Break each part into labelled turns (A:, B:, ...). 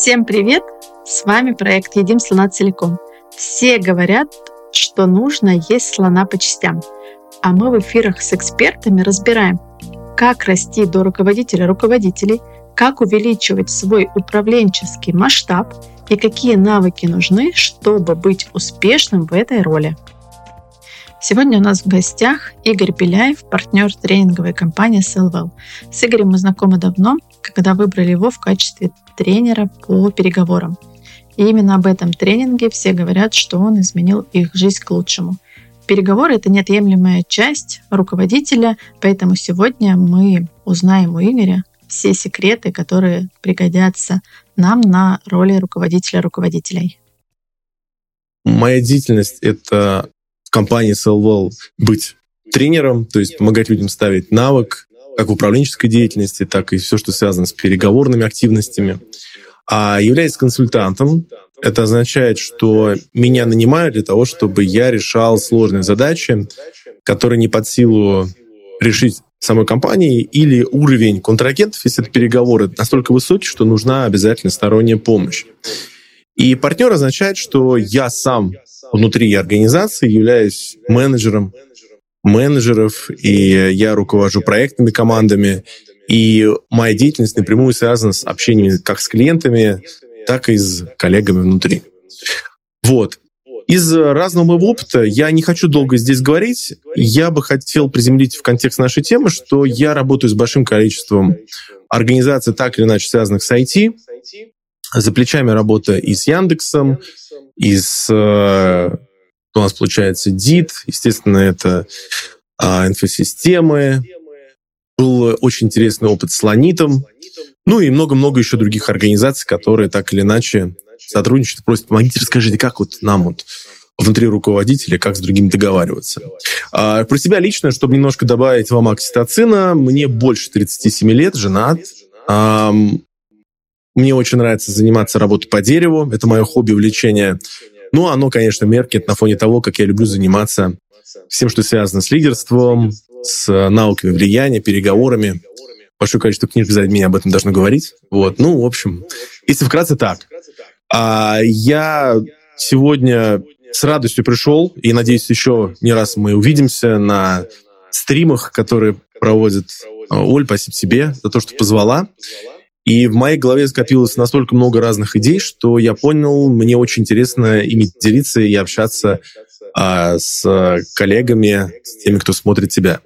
A: Всем привет! С вами проект «Едим слона целиком». Все говорят, что нужно есть слона по частям. А мы в эфирах с экспертами разбираем, как расти до руководителя руководителей, как увеличивать свой управленческий масштаб и какие навыки нужны, чтобы быть успешным в этой роли. Сегодня у нас в гостях Игорь Беляев, партнер тренинговой компании Sellwell. С Игорем мы знакомы давно, когда выбрали его в качестве тренера по переговорам. И именно об этом тренинге все говорят, что он изменил их жизнь к лучшему. Переговоры – это неотъемлемая часть руководителя, поэтому сегодня мы узнаем у Игоря все секреты, которые пригодятся нам на роли руководителя руководителей.
B: Моя деятельность — это в компании Sellwell быть тренером, то есть помогать людям ставить навык, как управленческой деятельности, так и все, что связано с переговорными активностями. А являясь консультантом, это означает, что меня нанимают для того, чтобы я решал сложные задачи, которые не под силу решить самой компании, или уровень контрагентов, если это переговоры, настолько высокий, что нужна обязательно сторонняя помощь. И партнер означает, что я сам внутри организации являюсь менеджером менеджеров, и я руковожу проектными командами, и моя деятельность напрямую связана с общением как с клиентами, так и с коллегами внутри. Вот. Из разного моего опыта я не хочу долго здесь говорить. Я бы хотел приземлить в контекст нашей темы, что я работаю с большим количеством организаций, так или иначе связанных с IT. За плечами работа и с Яндексом, и с э, у нас получается DIT, естественно, это а, инфосистемы. Был очень интересный опыт с Ланитом. Ну и много-много еще других организаций, которые так или иначе сотрудничают, просят, помогите, расскажите, как вот нам вот внутри руководителя, как с другими договариваться. А, про себя лично, чтобы немножко добавить вам окситоцина, мне больше 37 лет, женат. А, мне очень нравится заниматься работой по дереву. Это мое хобби, увлечение. Ну, оно, конечно, меркнет на фоне того, как я люблю заниматься всем, что связано с лидерством, с науками влияния, переговорами. Большое количество книг за меня об этом должно говорить. Вот, ну, в общем, если вкратце так. А я сегодня с радостью пришел, и надеюсь, еще не раз мы увидимся на стримах, которые проводит Оль, спасибо тебе за то, что позвала. И в моей голове скопилось настолько много разных идей, что я понял, мне очень интересно ими делиться и общаться а, с коллегами, с теми, кто смотрит тебя.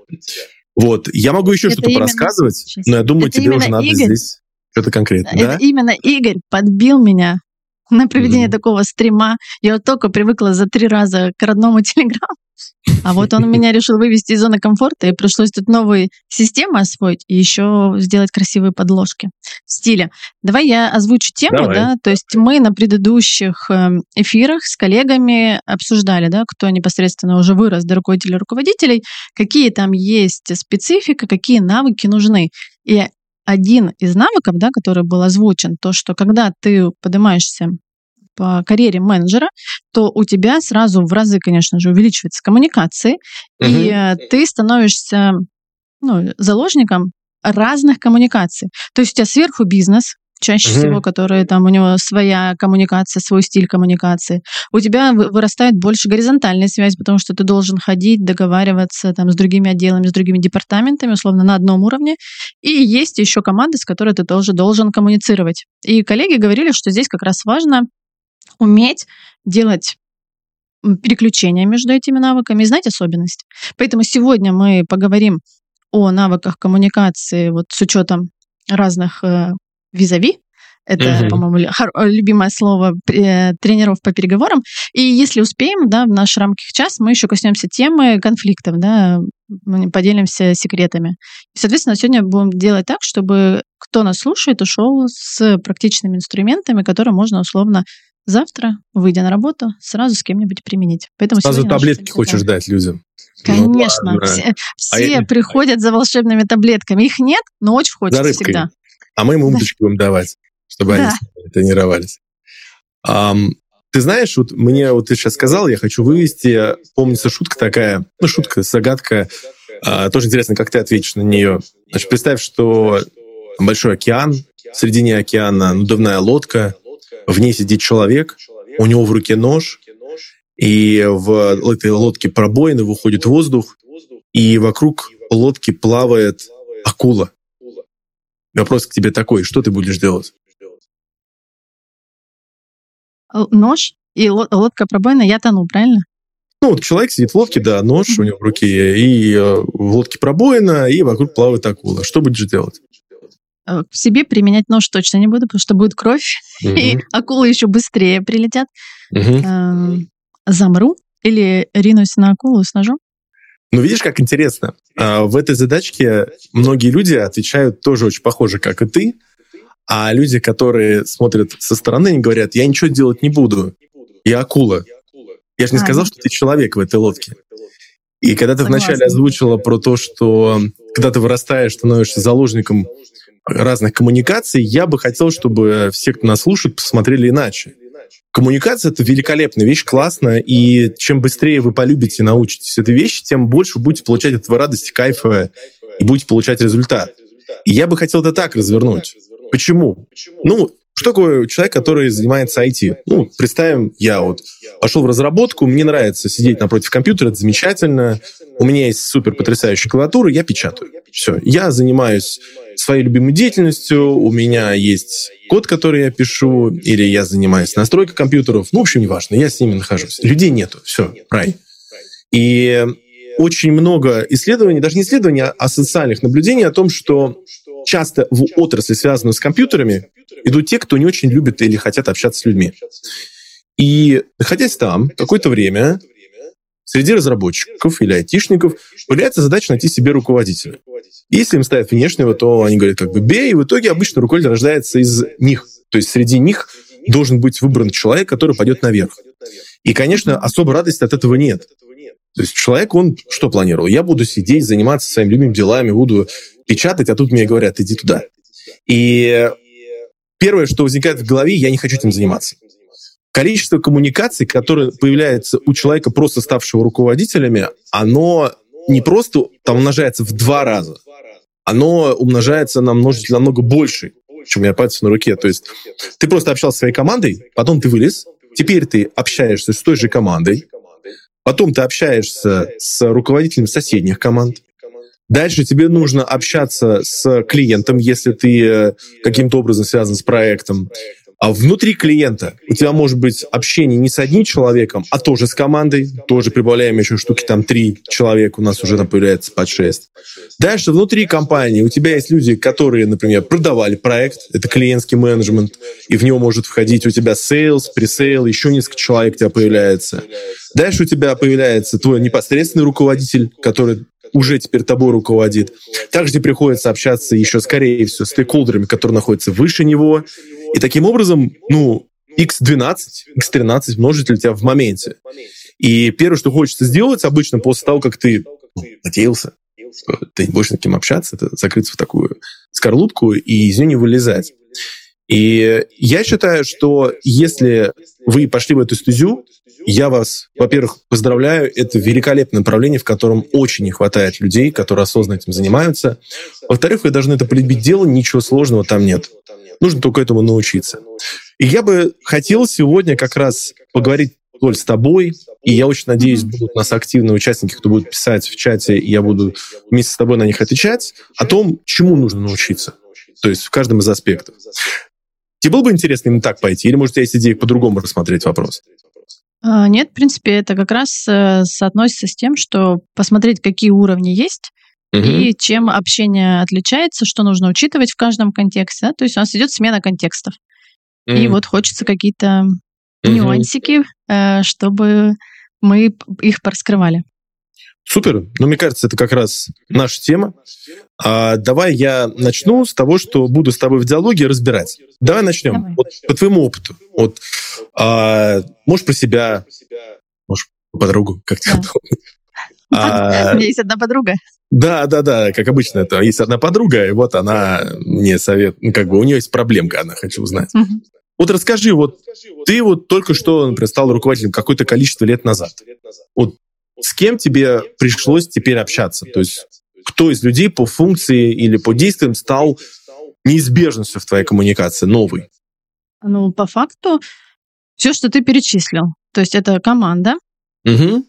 B: Вот. Я могу еще что-то именно... порассказывать, но я думаю, Это тебе уже надо Игорь... здесь что-то конкретное.
A: Это
B: да?
A: именно Игорь подбил меня на проведение mm-hmm. такого стрима. Я вот только привыкла за три раза к родному Телеграму. А вот он меня решил вывести из зоны комфорта, и пришлось тут новые системы освоить и еще сделать красивые подложки в стиле. Давай я озвучу тему, Давай. да, то есть мы на предыдущих эм, эфирах с коллегами обсуждали, да, кто непосредственно уже вырос до руководителя руководителей, какие там есть специфика, какие навыки нужны. И один из навыков, да, который был озвучен, то, что когда ты поднимаешься по карьере менеджера, то у тебя сразу в разы, конечно же, увеличивается коммуникации, угу. и э, ты становишься ну, заложником разных коммуникаций. То есть у тебя сверху бизнес, чаще угу. всего, который там у него своя коммуникация, свой стиль коммуникации. У тебя вырастает больше горизонтальная связь, потому что ты должен ходить, договариваться там с другими отделами, с другими департаментами, условно, на одном уровне. И есть еще команды, с которой ты тоже должен коммуницировать. И коллеги говорили, что здесь как раз важно уметь делать переключения между этими навыками и знать особенности. Поэтому сегодня мы поговорим о навыках коммуникации вот с учетом разных э, визави. Это, угу. по-моему, любимое слово э, тренеров по переговорам. И если успеем, да, в наших рамках час, мы еще коснемся темы конфликтов, да, мы поделимся секретами. И, соответственно, сегодня будем делать так, чтобы кто нас слушает, ушел с практичными инструментами, которые можно условно завтра, выйдя на работу, сразу с кем-нибудь применить.
B: Поэтому сразу таблетки хочешь дать людям.
A: Конечно. Ну, все а все я... приходят за волшебными таблетками. Их нет, но очень хочется всегда.
B: А мы им удочки будем давать, чтобы да. они тренировались. Um, ты знаешь, вот мне вот ты сейчас сказал, я хочу вывести, помнится шутка такая, ну, шутка, загадка, а, тоже интересно, как ты ответишь на нее. Значит, представь, что большой океан, в середине океана надувная лодка, в ней сидит человек, у него в руке нож, и в этой лодке пробоины выходит воздух, и вокруг лодки плавает акула. Вопрос к тебе такой, что ты будешь делать?
A: Нож и лодка пробоина, я тону, правильно?
B: Ну, вот человек сидит в лодке, да, нож у него в руке, и э, в лодке пробоина, и вокруг плавает акула. Что будешь делать?
A: Э, к себе применять нож точно не буду, потому что будет кровь, угу. и акулы еще быстрее прилетят. Угу. Замру или ринусь на акулу с ножом?
B: Ну, видишь, как интересно. А, в этой задачке многие люди отвечают тоже очень похоже, как и ты, а люди, которые смотрят со стороны, они говорят, я ничего делать не буду, я акула. Я же не а, сказал, что ты человек в этой лодке. И когда ты вначале озвучила про то, что когда ты вырастаешь, становишься заложником разных коммуникаций, я бы хотел, чтобы все, кто нас слушает, посмотрели иначе. Коммуникация — это великолепная вещь, классная, и чем быстрее вы полюбите и научитесь этой вещи, тем больше будете получать от этого радости, кайфа, и будете получать результат. И я бы хотел это так развернуть. Почему? Ну, что такое человек, который занимается IT? Ну, представим, я вот пошел в разработку, мне нравится сидеть напротив компьютера, это замечательно, у меня есть супер потрясающая клавиатура, я печатаю. Все, я занимаюсь своей любимой деятельностью, у меня есть код, который я пишу, или я занимаюсь настройкой компьютеров, ну, в общем, неважно, я с ними нахожусь. Людей нету, все, рай. И очень много исследований, даже не исследований, а социальных наблюдений о том, что часто в отрасли, связанную с компьютерами, идут те, кто не очень любит или хотят общаться с людьми. И находясь там какое-то время, среди разработчиков или айтишников появляется задача найти себе руководителя. Если им ставят внешнего, то они говорят как бы «бей», и в итоге обычно руководитель рождается из них. То есть среди них должен быть выбран человек, который пойдет наверх. И, конечно, особой радости от этого нет. То есть человек, он что планировал? Я буду сидеть, заниматься своими любимыми делами, буду печатать, а тут мне говорят, иди туда. И первое, что возникает в голове, я не хочу этим заниматься. Количество коммуникаций, которые появляются у человека, просто ставшего руководителями, оно не просто там умножается в два раза, оно умножается на множитель намного больше, чем у меня пальцы на руке. То есть ты просто общался со своей командой, потом ты вылез, теперь ты общаешься с той же командой, потом ты общаешься с руководителем соседних команд, Дальше тебе нужно общаться с клиентом, если ты э, каким-то образом связан с проектом. А внутри клиента у тебя может быть общение не с одним человеком, а тоже с командой. Тоже прибавляем еще штуки, там три человека, у нас уже там появляется под шесть. Дальше внутри компании у тебя есть люди, которые, например, продавали проект, это клиентский менеджмент, и в него может входить у тебя sales, пресейл, еще несколько человек у тебя появляется. Дальше у тебя появляется твой непосредственный руководитель, который уже теперь тобой руководит. Также приходится общаться еще, скорее всего, с стейкхолдерами, которые находятся выше него. И таким образом, ну, x12, x13 множитель у тебя в моменте. И первое, что хочется сделать обычно после того, как ты ну, надеялся, ты не будешь с кем общаться, это закрыться в такую скорлупку и из нее не вылезать. И я считаю, что если вы пошли в эту стезю, я вас, во-первых, поздравляю. Это великолепное направление, в котором очень не хватает людей, которые осознанно этим занимаются. Во-вторых, вы должны это полюбить дело, ничего сложного там нет. Нужно только этому научиться. И я бы хотел сегодня как раз поговорить Толь, с тобой, и я очень надеюсь, будут у нас активные участники, кто будет писать в чате, и я буду вместе с тобой на них отвечать, о том, чему нужно научиться. То есть в каждом из аспектов. Тебе было бы интересно именно так пойти? Или, может, у тебя есть идея по-другому рассмотреть вопрос?
A: А, нет, в принципе, это как раз э, соотносится с тем, что посмотреть, какие уровни есть, угу. и чем общение отличается, что нужно учитывать в каждом контексте. Да? То есть у нас идет смена контекстов. Угу. И вот хочется какие-то угу. нюансики, э, чтобы мы их пораскрывали.
B: Супер. Ну, мне кажется, это как раз наша тема. А, давай я начну с того, что буду с тобой в диалоге разбирать. Давай начнем. Давай. Вот по твоему опыту. Вот, а, можешь про себя, можешь подругу, как
A: да.
B: тебе
A: а, У меня есть одна подруга.
B: Да, да, да, как обычно, это есть одна подруга, и вот она мне совет, ну, как бы у нее есть проблемка, она хочу узнать. Вот расскажи, вот ты вот только что, например, стал руководителем какое-то количество лет назад. Вот с кем тебе пришлось теперь общаться? То есть кто из людей по функции или по действиям стал неизбежностью в твоей коммуникации новой?
A: Ну, по факту, все, что ты перечислил. То есть это команда,
B: Угу.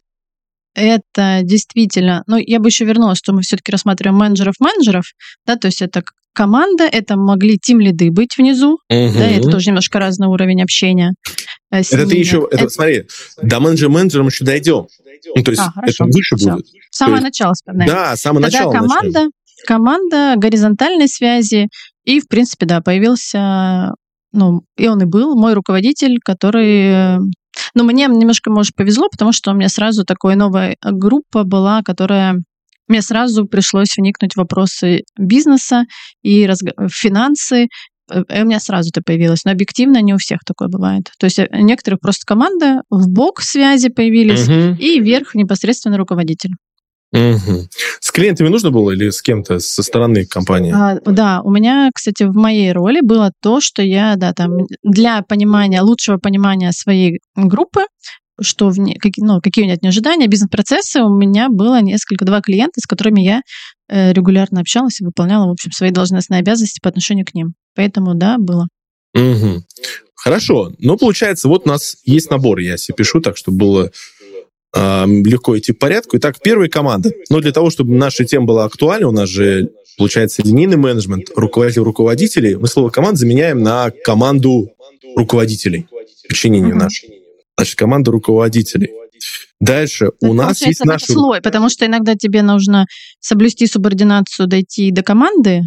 A: это действительно, ну, я бы еще вернулась, что мы все-таки рассматриваем менеджеров-менеджеров, да, то есть это команда, это могли тим-лиды быть внизу, да, это тоже немножко разный уровень общения. С
B: Это ты еще, это, смотри, до менеджера менеджером еще дойдем. Ну, то есть
A: А, хорошо.
B: это выше
A: Всё.
B: будет.
A: Самое
B: то
A: начало вспоминаем.
B: Да, с самого
A: Тогда
B: начала начнем.
A: команда, команда горизонтальной связи, и, в принципе, да, появился, ну, и он и был, мой руководитель, который... Ну, мне немножко, может, повезло, потому что у меня сразу такая новая группа была, которая... Мне сразу пришлось вникнуть в вопросы бизнеса и разг- финансы, и у меня сразу это появилось. Но объективно не у всех такое бывает. То есть э, у некоторых просто команда, в бок связи появились,
B: Мгм,
A: и вверх непосредственно руководитель.
B: мгм. С клиентами нужно было или с кем-то со стороны компании?
A: А, да, у меня, кстати, в моей роли было то, что я, да, там, для понимания, лучшего понимания своей группы, что в не- какие, ну, какие у меня от нее ожидания, бизнес-процессы, у меня было несколько, два клиента, с которыми я э, регулярно общалась и выполняла, в общем, свои должностные обязанности по отношению к ним. Поэтому, да, было.
B: Мгм. Хорошо. Ну, получается, вот у нас есть набор, я себе пишу, так, чтобы было а, легко идти по порядку. Итак, первая команда. Но для того, чтобы наша тема была актуальна, у нас же, получается, линейный менеджмент, руководитель руководителей, мы слово команда заменяем на команду руководителей, подчинению
A: Мгм.
B: нашу. Значит, команда руководителей. Дальше у
A: Это,
B: нас есть наши...
A: слой, потому что иногда тебе нужно соблюсти субординацию, дойти до команды,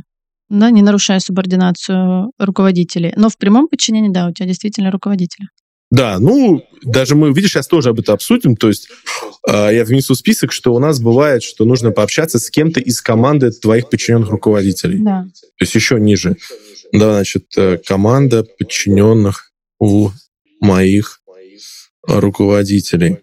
A: да, не нарушая субординацию руководителей. Но в прямом подчинении, да, у тебя действительно руководитель.
B: Да, ну, даже мы, видишь, сейчас тоже об этом обсудим. То есть э, я внесу список, что у нас бывает, что нужно пообщаться с кем-то из команды твоих подчиненных руководителей.
A: Да.
B: То есть еще ниже. Да, значит, э, команда подчиненных у моих руководителей.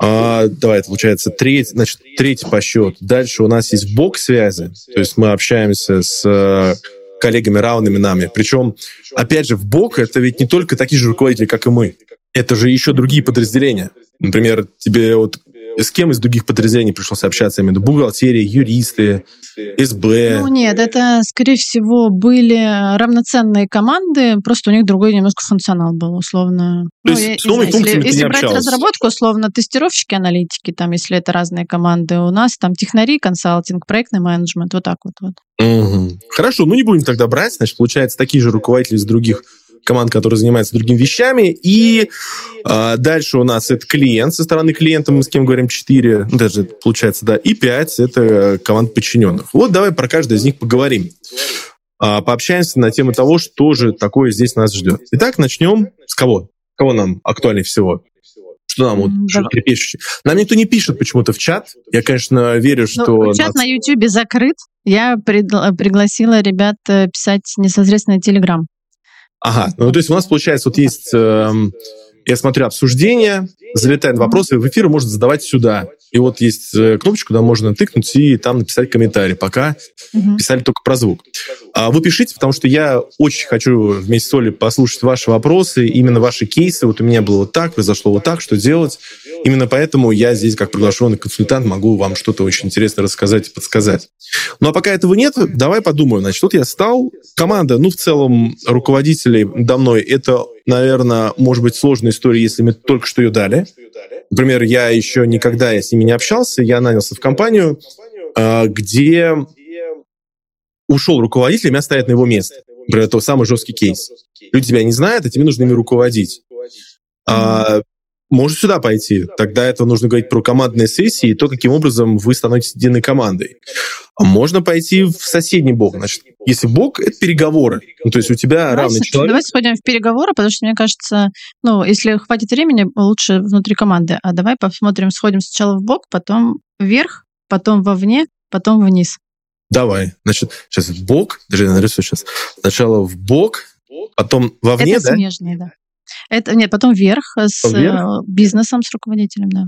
B: А, давай, это получается третий, значит, третий по счету. Дальше у нас есть бок-связи, то есть мы общаемся с э, коллегами, равными нами. Причем, опять же, в бок это ведь не только такие же руководители, как и мы. Это же еще другие подразделения. Например, тебе вот с кем из других подразделений пришлось общаться? Именно бухгалтерия, юристы, СБ.
A: Ну нет, это, скорее всего, были равноценные команды, просто у них другой немножко функционал был, условно.
B: То
A: Ну,
B: есть
A: я
B: с
A: знаю, если, если брать
B: общалась?
A: разработку, условно, тестировщики, аналитики, там, если это разные команды, у нас там технари, консалтинг, проектный менеджмент, вот так вот. вот.
B: Мгм. Хорошо, ну не будем тогда брать. Значит, получается, такие же руководители из других команд, которые занимаются другими вещами. И а, дальше у нас это клиент. Со стороны клиента мы с кем говорим 4, ну, даже получается, да. И 5 это команд подчиненных. Вот давай про каждый из них поговорим. А, пообщаемся на тему того, что же такое здесь нас ждет. Итак, начнем с кого? Кого нам актуальнее всего? Что нам вот трепещущее? Нам никто не пишет почему-то в чат. Я, конечно, верю, что...
A: Ну, чат
B: нас-
A: на YouTube закрыт. Я пригла- пригласила ребят э, писать непосредственно Телеграм.
B: Ага, ну то есть у нас получается вот есть, эм, я смотрю обсуждение, залетают вопросы, в эфир можно задавать сюда. И вот есть э, кнопочку, куда можно тыкнуть и там написать комментарий. Пока
A: Мгм.
B: писали только про звук. А вы пишите, потому что я очень хочу вместе с Олей послушать ваши вопросы, именно ваши кейсы. Вот у меня было вот так, произошло вот так, что делать. Именно поэтому я здесь, как приглашенный консультант, могу вам что-то очень интересное рассказать и подсказать. Ну а пока этого нет, давай подумаем. Значит, вот я стал. Команда, ну, в целом, руководителей до мной, это, наверное, может быть сложная история, если мне только что ее дали. Например, я еще никогда с ними не общался, я нанялся в компанию, а, где ушел руководитель, и меня ставят на его место. Например, это самый жесткий кейс. Люди тебя не знают, а тебе нужно ими руководить. А, может сюда пойти. Тогда это нужно говорить про командные сессии и то, каким образом вы становитесь единой командой. А можно пойти в соседний бок. Значит, если бок — это переговоры. Ну, то есть у тебя
A: Давай,
B: равный человек.
A: давай сходим в переговоры, потому что, мне кажется, ну, если хватит времени, лучше внутри команды. А давай посмотрим, сходим сначала в бок, потом вверх, потом вовне, потом вниз.
B: Давай. Значит, сейчас в бок. Даже я нарисую сейчас. Сначала в бок, потом вовне,
A: это
B: да?
A: смежные, да. Это, нет, потом вверх с
B: Потом вверх?
A: э, бизнесом, с руководителем, да.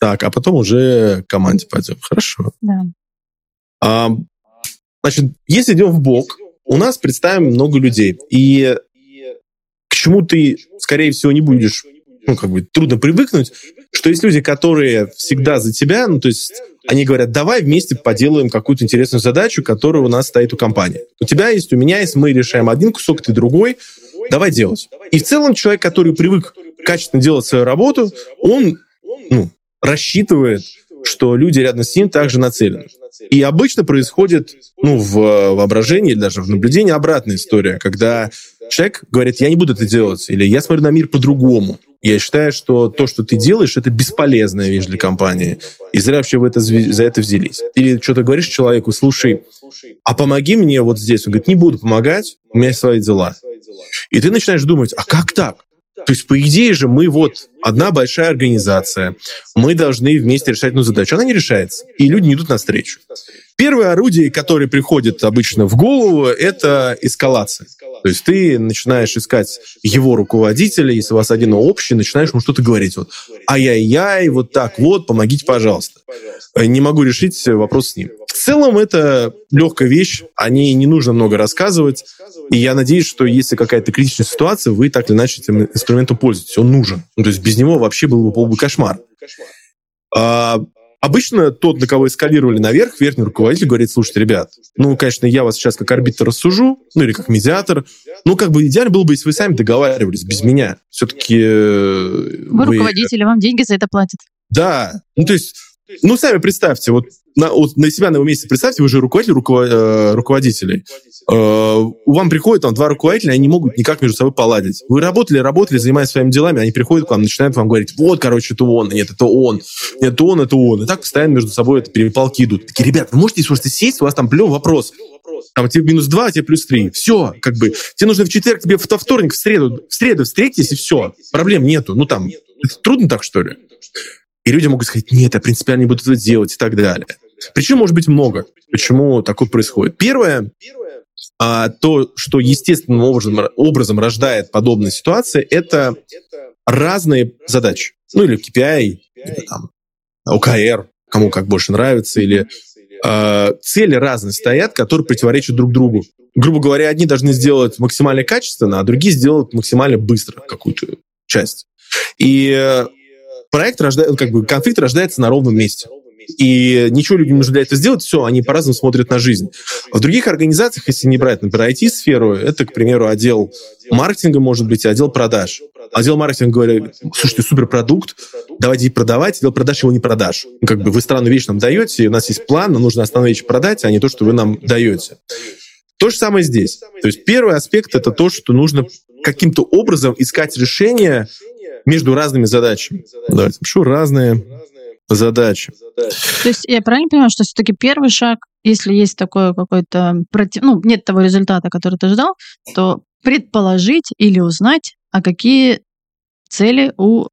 B: Так, а потом уже к команде пойдем. Хорошо.
A: да.
B: А, значит, если идем в бок, у нас представим много людей. И к чему ты, скорее всего, не будешь ну, как бы трудно привыкнуть, что есть люди, которые всегда за тебя, ну, то есть они говорят, давай вместе поделаем какую-то интересную задачу, которая у нас стоит у компании. У тебя есть, у меня есть, мы решаем один кусок, ты другой, давай делать. И в целом человек, который привык качественно делать свою работу, он ну, рассчитывает, что люди рядом с ним также нацелены. И обычно происходит ну, в воображении или даже в наблюдении обратная история, когда человек говорит, я не буду это делать, или я смотрю на мир по-другому. Я считаю, что то, что ты делаешь, это бесполезная вещь для компании. И зря вообще в это, за это взялись. Или что-то говоришь человеку, слушай, а помоги мне вот здесь. Он говорит, не буду помогать, у меня есть свои дела. И ты начинаешь думать, а как так? То есть, по идее же, мы вот одна большая организация, мы должны вместе решать одну задачу. Она не решается, и люди не идут навстречу. Первое орудие, которое приходит обычно в голову, это эскалация. То есть ты начинаешь искать его руководителя, если у вас один общий, начинаешь ему что-то говорить. Вот, ай-яй-яй, вот так вот, помогите, пожалуйста. Не могу решить вопрос с ним. В целом это легкая вещь, о ней не нужно много рассказывать. И я надеюсь, что если какая-то критичная ситуация, вы так или иначе этим инструментом пользуетесь. Он нужен. Ну, то есть без него вообще был бы полный кошмар. А, Обычно тот, на кого эскалировали наверх, верхний руководитель говорит, слушайте, ребят, ну, конечно, я вас сейчас как арбитр рассужу, ну, или как медиатор, ну, как бы идеально было бы, если вы сами договаривались без меня. Все-таки...
A: Э, вы, вы руководители, вам деньги за это платят.
B: Да, ну, то есть, ну, сами представьте, вот на, вот на себя на его месте представьте, вы же руководитель руковод, э, руководителей. Э, вам приходят там два руководителя, они не могут никак между собой поладить. Вы работали, работали, занимаясь своими делами, они приходят к вам, начинают вам говорить, вот, короче, это он, нет, это он, нет, это он, это он. И так постоянно между собой это перепалки идут. Такие, ребята, вы можете просто сесть, у вас там плев вопрос. Там тебе минус два, а тебе плюс три. Все, как бы. Тебе нужно в четверг, тебе во вторник, в среду. В среду встретитесь, и все. Проблем нету. Ну там, трудно так, что ли? И люди могут сказать, нет, я принципиально не буду это делать и так далее. Причин может быть много, почему такое происходит. Первое, а, то, что естественным образом, образом рождает подобные ситуации, это разные задачи. Ну, или KPI, или там ОКР, кому как больше нравится, или э, цели разные стоят, которые противоречат друг другу. Грубо говоря, одни должны сделать максимально качественно, а другие сделать максимально быстро какую-то часть. И проект рождается, как бы конфликт рождается на ровном месте и ничего людям не нужно для этого сделать, все, они по-разному смотрят на жизнь. В других организациях, если не брать, например, IT-сферу, это, к примеру, отдел маркетинга, может быть, отдел продаж. Отдел маркетинга говорит, слушайте, суперпродукт, давайте продавать, отдел продаж его не продашь. Ну, как бы вы странную вещь нам даете, у нас есть план, нам нужно основную вещь продать, а не то, что вы нам даете. То же самое здесь. То есть первый аспект — это то, что нужно каким-то образом искать решение между разными задачами. Давайте напишу разные задачи.
A: То есть я правильно понимаю, что все-таки первый шаг, если есть такое какой-то против... ну, нет того результата, который ты ждал, то предположить или узнать, а какие цели у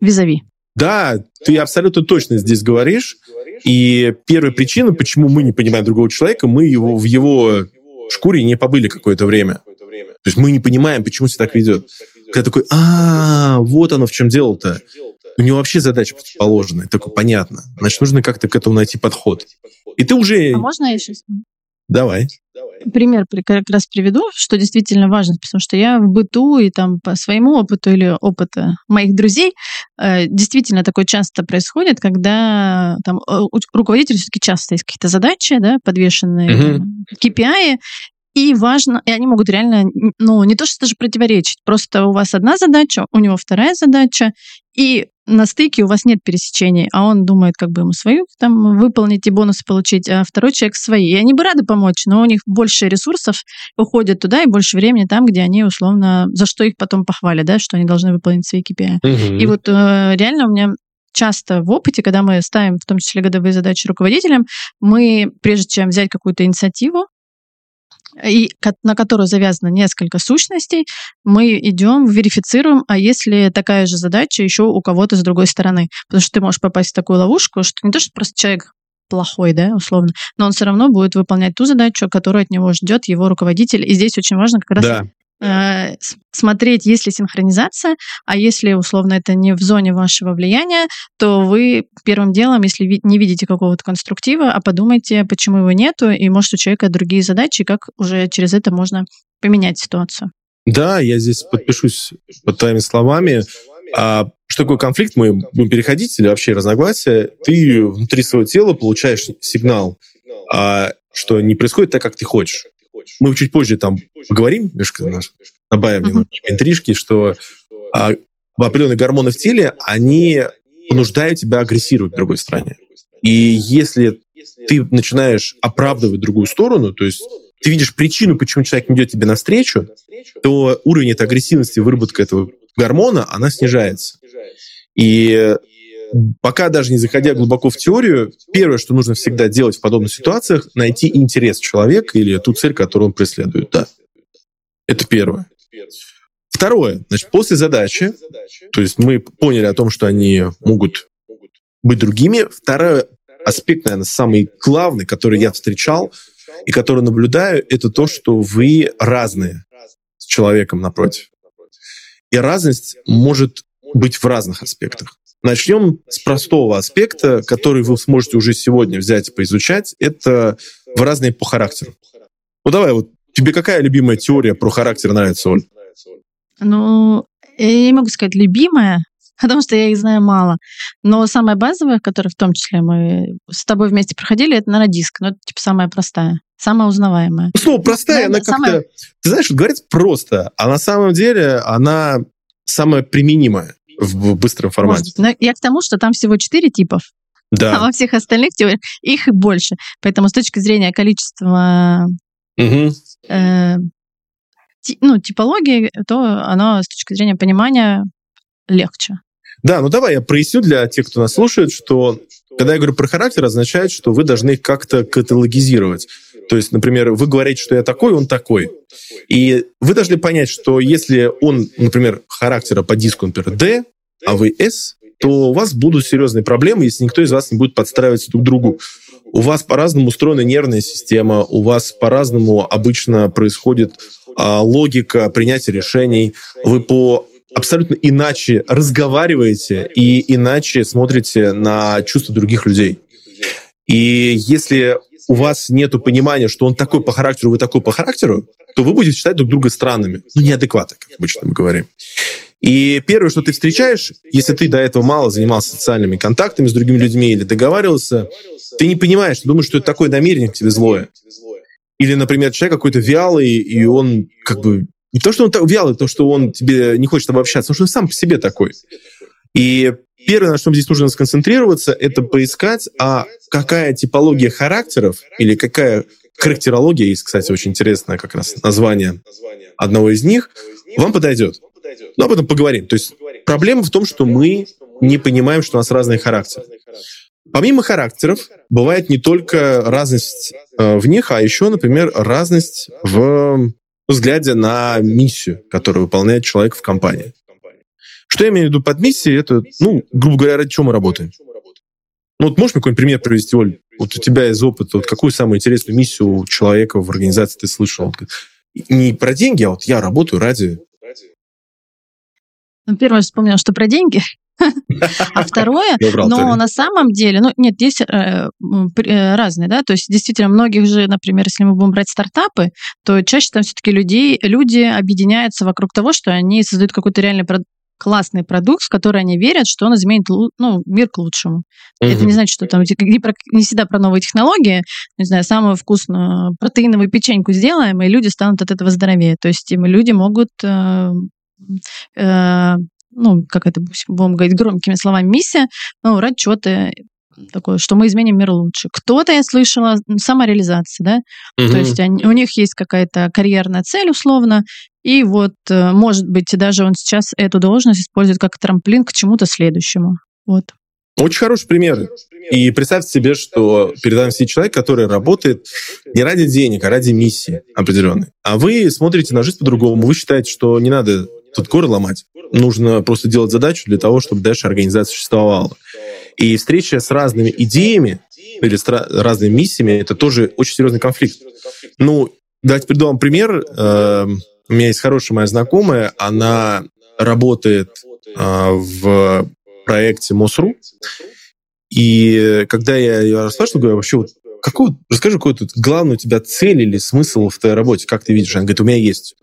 A: визави.
B: Да, ты абсолютно точно здесь говоришь. И первая причина, почему мы не понимаем другого человека, мы его в его шкуре не побыли какое-то время. То есть мы не понимаем, почему себя так ведет. Когда такой, а, вот оно в чем дело-то. У него вообще задача положена, только понятно. Значит, нужно как-то к этому найти подход. И ты уже...
A: А можно я сейчас?
B: Давай.
A: Пример как раз приведу, что действительно важно, потому что я в быту и там по своему опыту или опыту моих друзей э, действительно такое часто происходит, когда там у руководителя все-таки часто есть какие-то задачи, да, подвешенные угу. там, KPI, и важно, и они могут реально, ну, не то что даже противоречить, просто у вас одна задача, у него вторая задача, и на стыке у вас нет пересечений, а он думает, как бы ему свою там выполнить и бонусы получить, а второй человек свои. И они бы рады помочь, но у них больше ресурсов уходит туда и больше времени там, где они условно, за что их потом похвалят, да, что они должны выполнить свои KPI. Угу. И вот э, реально у меня часто в опыте, когда мы ставим в том числе годовые задачи руководителям, мы, прежде чем взять какую-то инициативу, и на которую завязано несколько сущностей, мы идем, верифицируем, а если такая же задача еще у кого-то с другой стороны. Потому что ты можешь попасть в такую ловушку, что не то, что просто человек плохой, да, условно, но он все равно будет выполнять ту задачу, которую от него ждет его руководитель. И здесь очень важно как раз да. Э, смотреть, есть ли синхронизация, а если, условно, это не в зоне вашего влияния, то вы первым делом, если не видите какого-то конструктива, а подумайте, почему его нету, и может у человека другие задачи, как уже через это можно поменять ситуацию.
B: Да, я здесь подпишусь под твоими словами. А что такое конфликт, мы будем переходить, или вообще разногласия, ты внутри своего тела получаешь сигнал, а, что не происходит так, как ты хочешь. Мы чуть позже там поговорим, немножко добавим uh-huh. интрижки, что а, определенные гормоны в теле, они понуждают тебя агрессировать в другой стране. И если ты начинаешь оправдывать другую сторону, то есть ты видишь причину, почему человек не идет тебе навстречу, то уровень этой агрессивности, выработка этого гормона, она снижается. И пока даже не заходя глубоко в теорию, первое, что нужно всегда делать в подобных ситуациях, найти интерес человека или ту цель, которую он преследует. Да. Это первое. Второе, значит, после задачи, то есть мы поняли о том, что они могут быть другими. Второй аспект, наверное, самый главный, который я встречал и который наблюдаю, это то, что вы разные с человеком напротив. И разность может быть в разных аспектах. Начнем с простого аспекта, который вы сможете уже сегодня взять и поизучать. Это в разные по характеру. Ну давай, вот тебе какая любимая теория про характер нравится, Оль?
A: Ну, я не могу сказать любимая, потому что я их знаю мало. Но самая базовая, которая в том числе мы с тобой вместе проходили, это, наверное, диск. Ну, это типа самая простая, самая узнаваемая.
B: Ну, слово простая, она как-то... Ты знаешь, говорится просто, а на самом деле она самая применимая в быстром формате.
A: Но я к тому, что там всего четыре типов. Да. А во всех остальных теориях их и больше. Поэтому с точки зрения количества угу. э, ну, типологии, то оно с точки зрения понимания легче.
B: Да, ну давай я проясню для тех, кто нас слушает, что когда я говорю про характер, означает, что вы должны их как-то каталогизировать. То есть, например, вы говорите, что я такой, он такой. И вы должны понять, что если он, например, характера по диску, например, D, а вы S, то у вас будут серьезные проблемы, если никто из вас не будет подстраиваться друг к другу. У вас по-разному устроена нервная система, у вас по-разному обычно происходит а, логика принятия решений, вы по абсолютно иначе разговариваете и иначе смотрите на чувства других людей. И если у вас нет понимания, что он такой по характеру, вы такой по характеру, то вы будете считать друг друга странными, ну, неадекватно, как обычно мы говорим. И первое, что ты встречаешь, если ты до этого мало занимался социальными контактами с другими людьми или договаривался, ты не понимаешь, ты думаешь, что это такое намерение к тебе злое. Или, например, человек какой-то вялый, и он как бы... Не то, что он так вялый, то, что он тебе не хочет обобщаться, потому что он сам по себе такой. И первое, на чем здесь нужно сконцентрироваться, это поискать, а какая типология характеров или какая характерология, есть, кстати, очень интересное как раз название одного из них, вам подойдет. Но об этом поговорим. То есть проблема в том, что мы не понимаем, что у нас разные характеры. Помимо характеров, бывает не только разность э, в них, а еще, например, разность в взгляде на миссию, которую выполняет человек в компании. Что я имею в виду под миссией? Это, ну, грубо говоря, ради чего мы работаем. Ну, вот можешь мне какой-нибудь пример привести, Оль? Вот у тебя из опыта, вот какую самую интересную миссию у человека в организации ты слышал? Не про деньги, а вот я работаю ради...
A: Ну, первое, вспомнила, что про деньги. А второе, но на самом деле, ну нет, есть э, э, разные, да, то есть действительно многих же, например, если мы будем брать стартапы, то чаще там все-таки людей, люди объединяются вокруг того, что они создают какой-то реальный классный продукт, в который они верят, что он изменит ну, мир к лучшему. Угу. Это не значит, что там не, про, не всегда про новые технологии, не знаю, самую вкусную протеиновую печеньку сделаем, и люди станут от этого здоровее. То есть люди могут э, э, ну, как это будем говорить громкими словами, миссия, ну, ради чего-то такое, что мы изменим мир лучше. Кто-то, я слышала, самореализация, да, угу. то есть они, у них есть какая-то карьерная цель условно, и вот, э, может быть, даже он сейчас эту должность использует как трамплин к чему-то следующему. Вот.
B: Очень хороший пример. И представьте себе, что перед вами сидит человек, который работает не ради денег, а ради миссии определенной. А вы смотрите на жизнь по-другому. Вы считаете, что не надо тут горы ломать. Нужно просто делать задачу для того, чтобы дальше организация существовала. И встреча с разными идеями или с разными миссиями — это тоже очень серьезный конфликт. Ну, давайте приду вам пример. Эм, у меня есть хорошая моя знакомая, она работает э, в проекте МОСРУ, и когда я ее расспрашивал, говорю, вообще, вот какой, расскажи, какой тут главный у тебя цель или смысл в твоей работе, как ты видишь? Она говорит, у меня есть.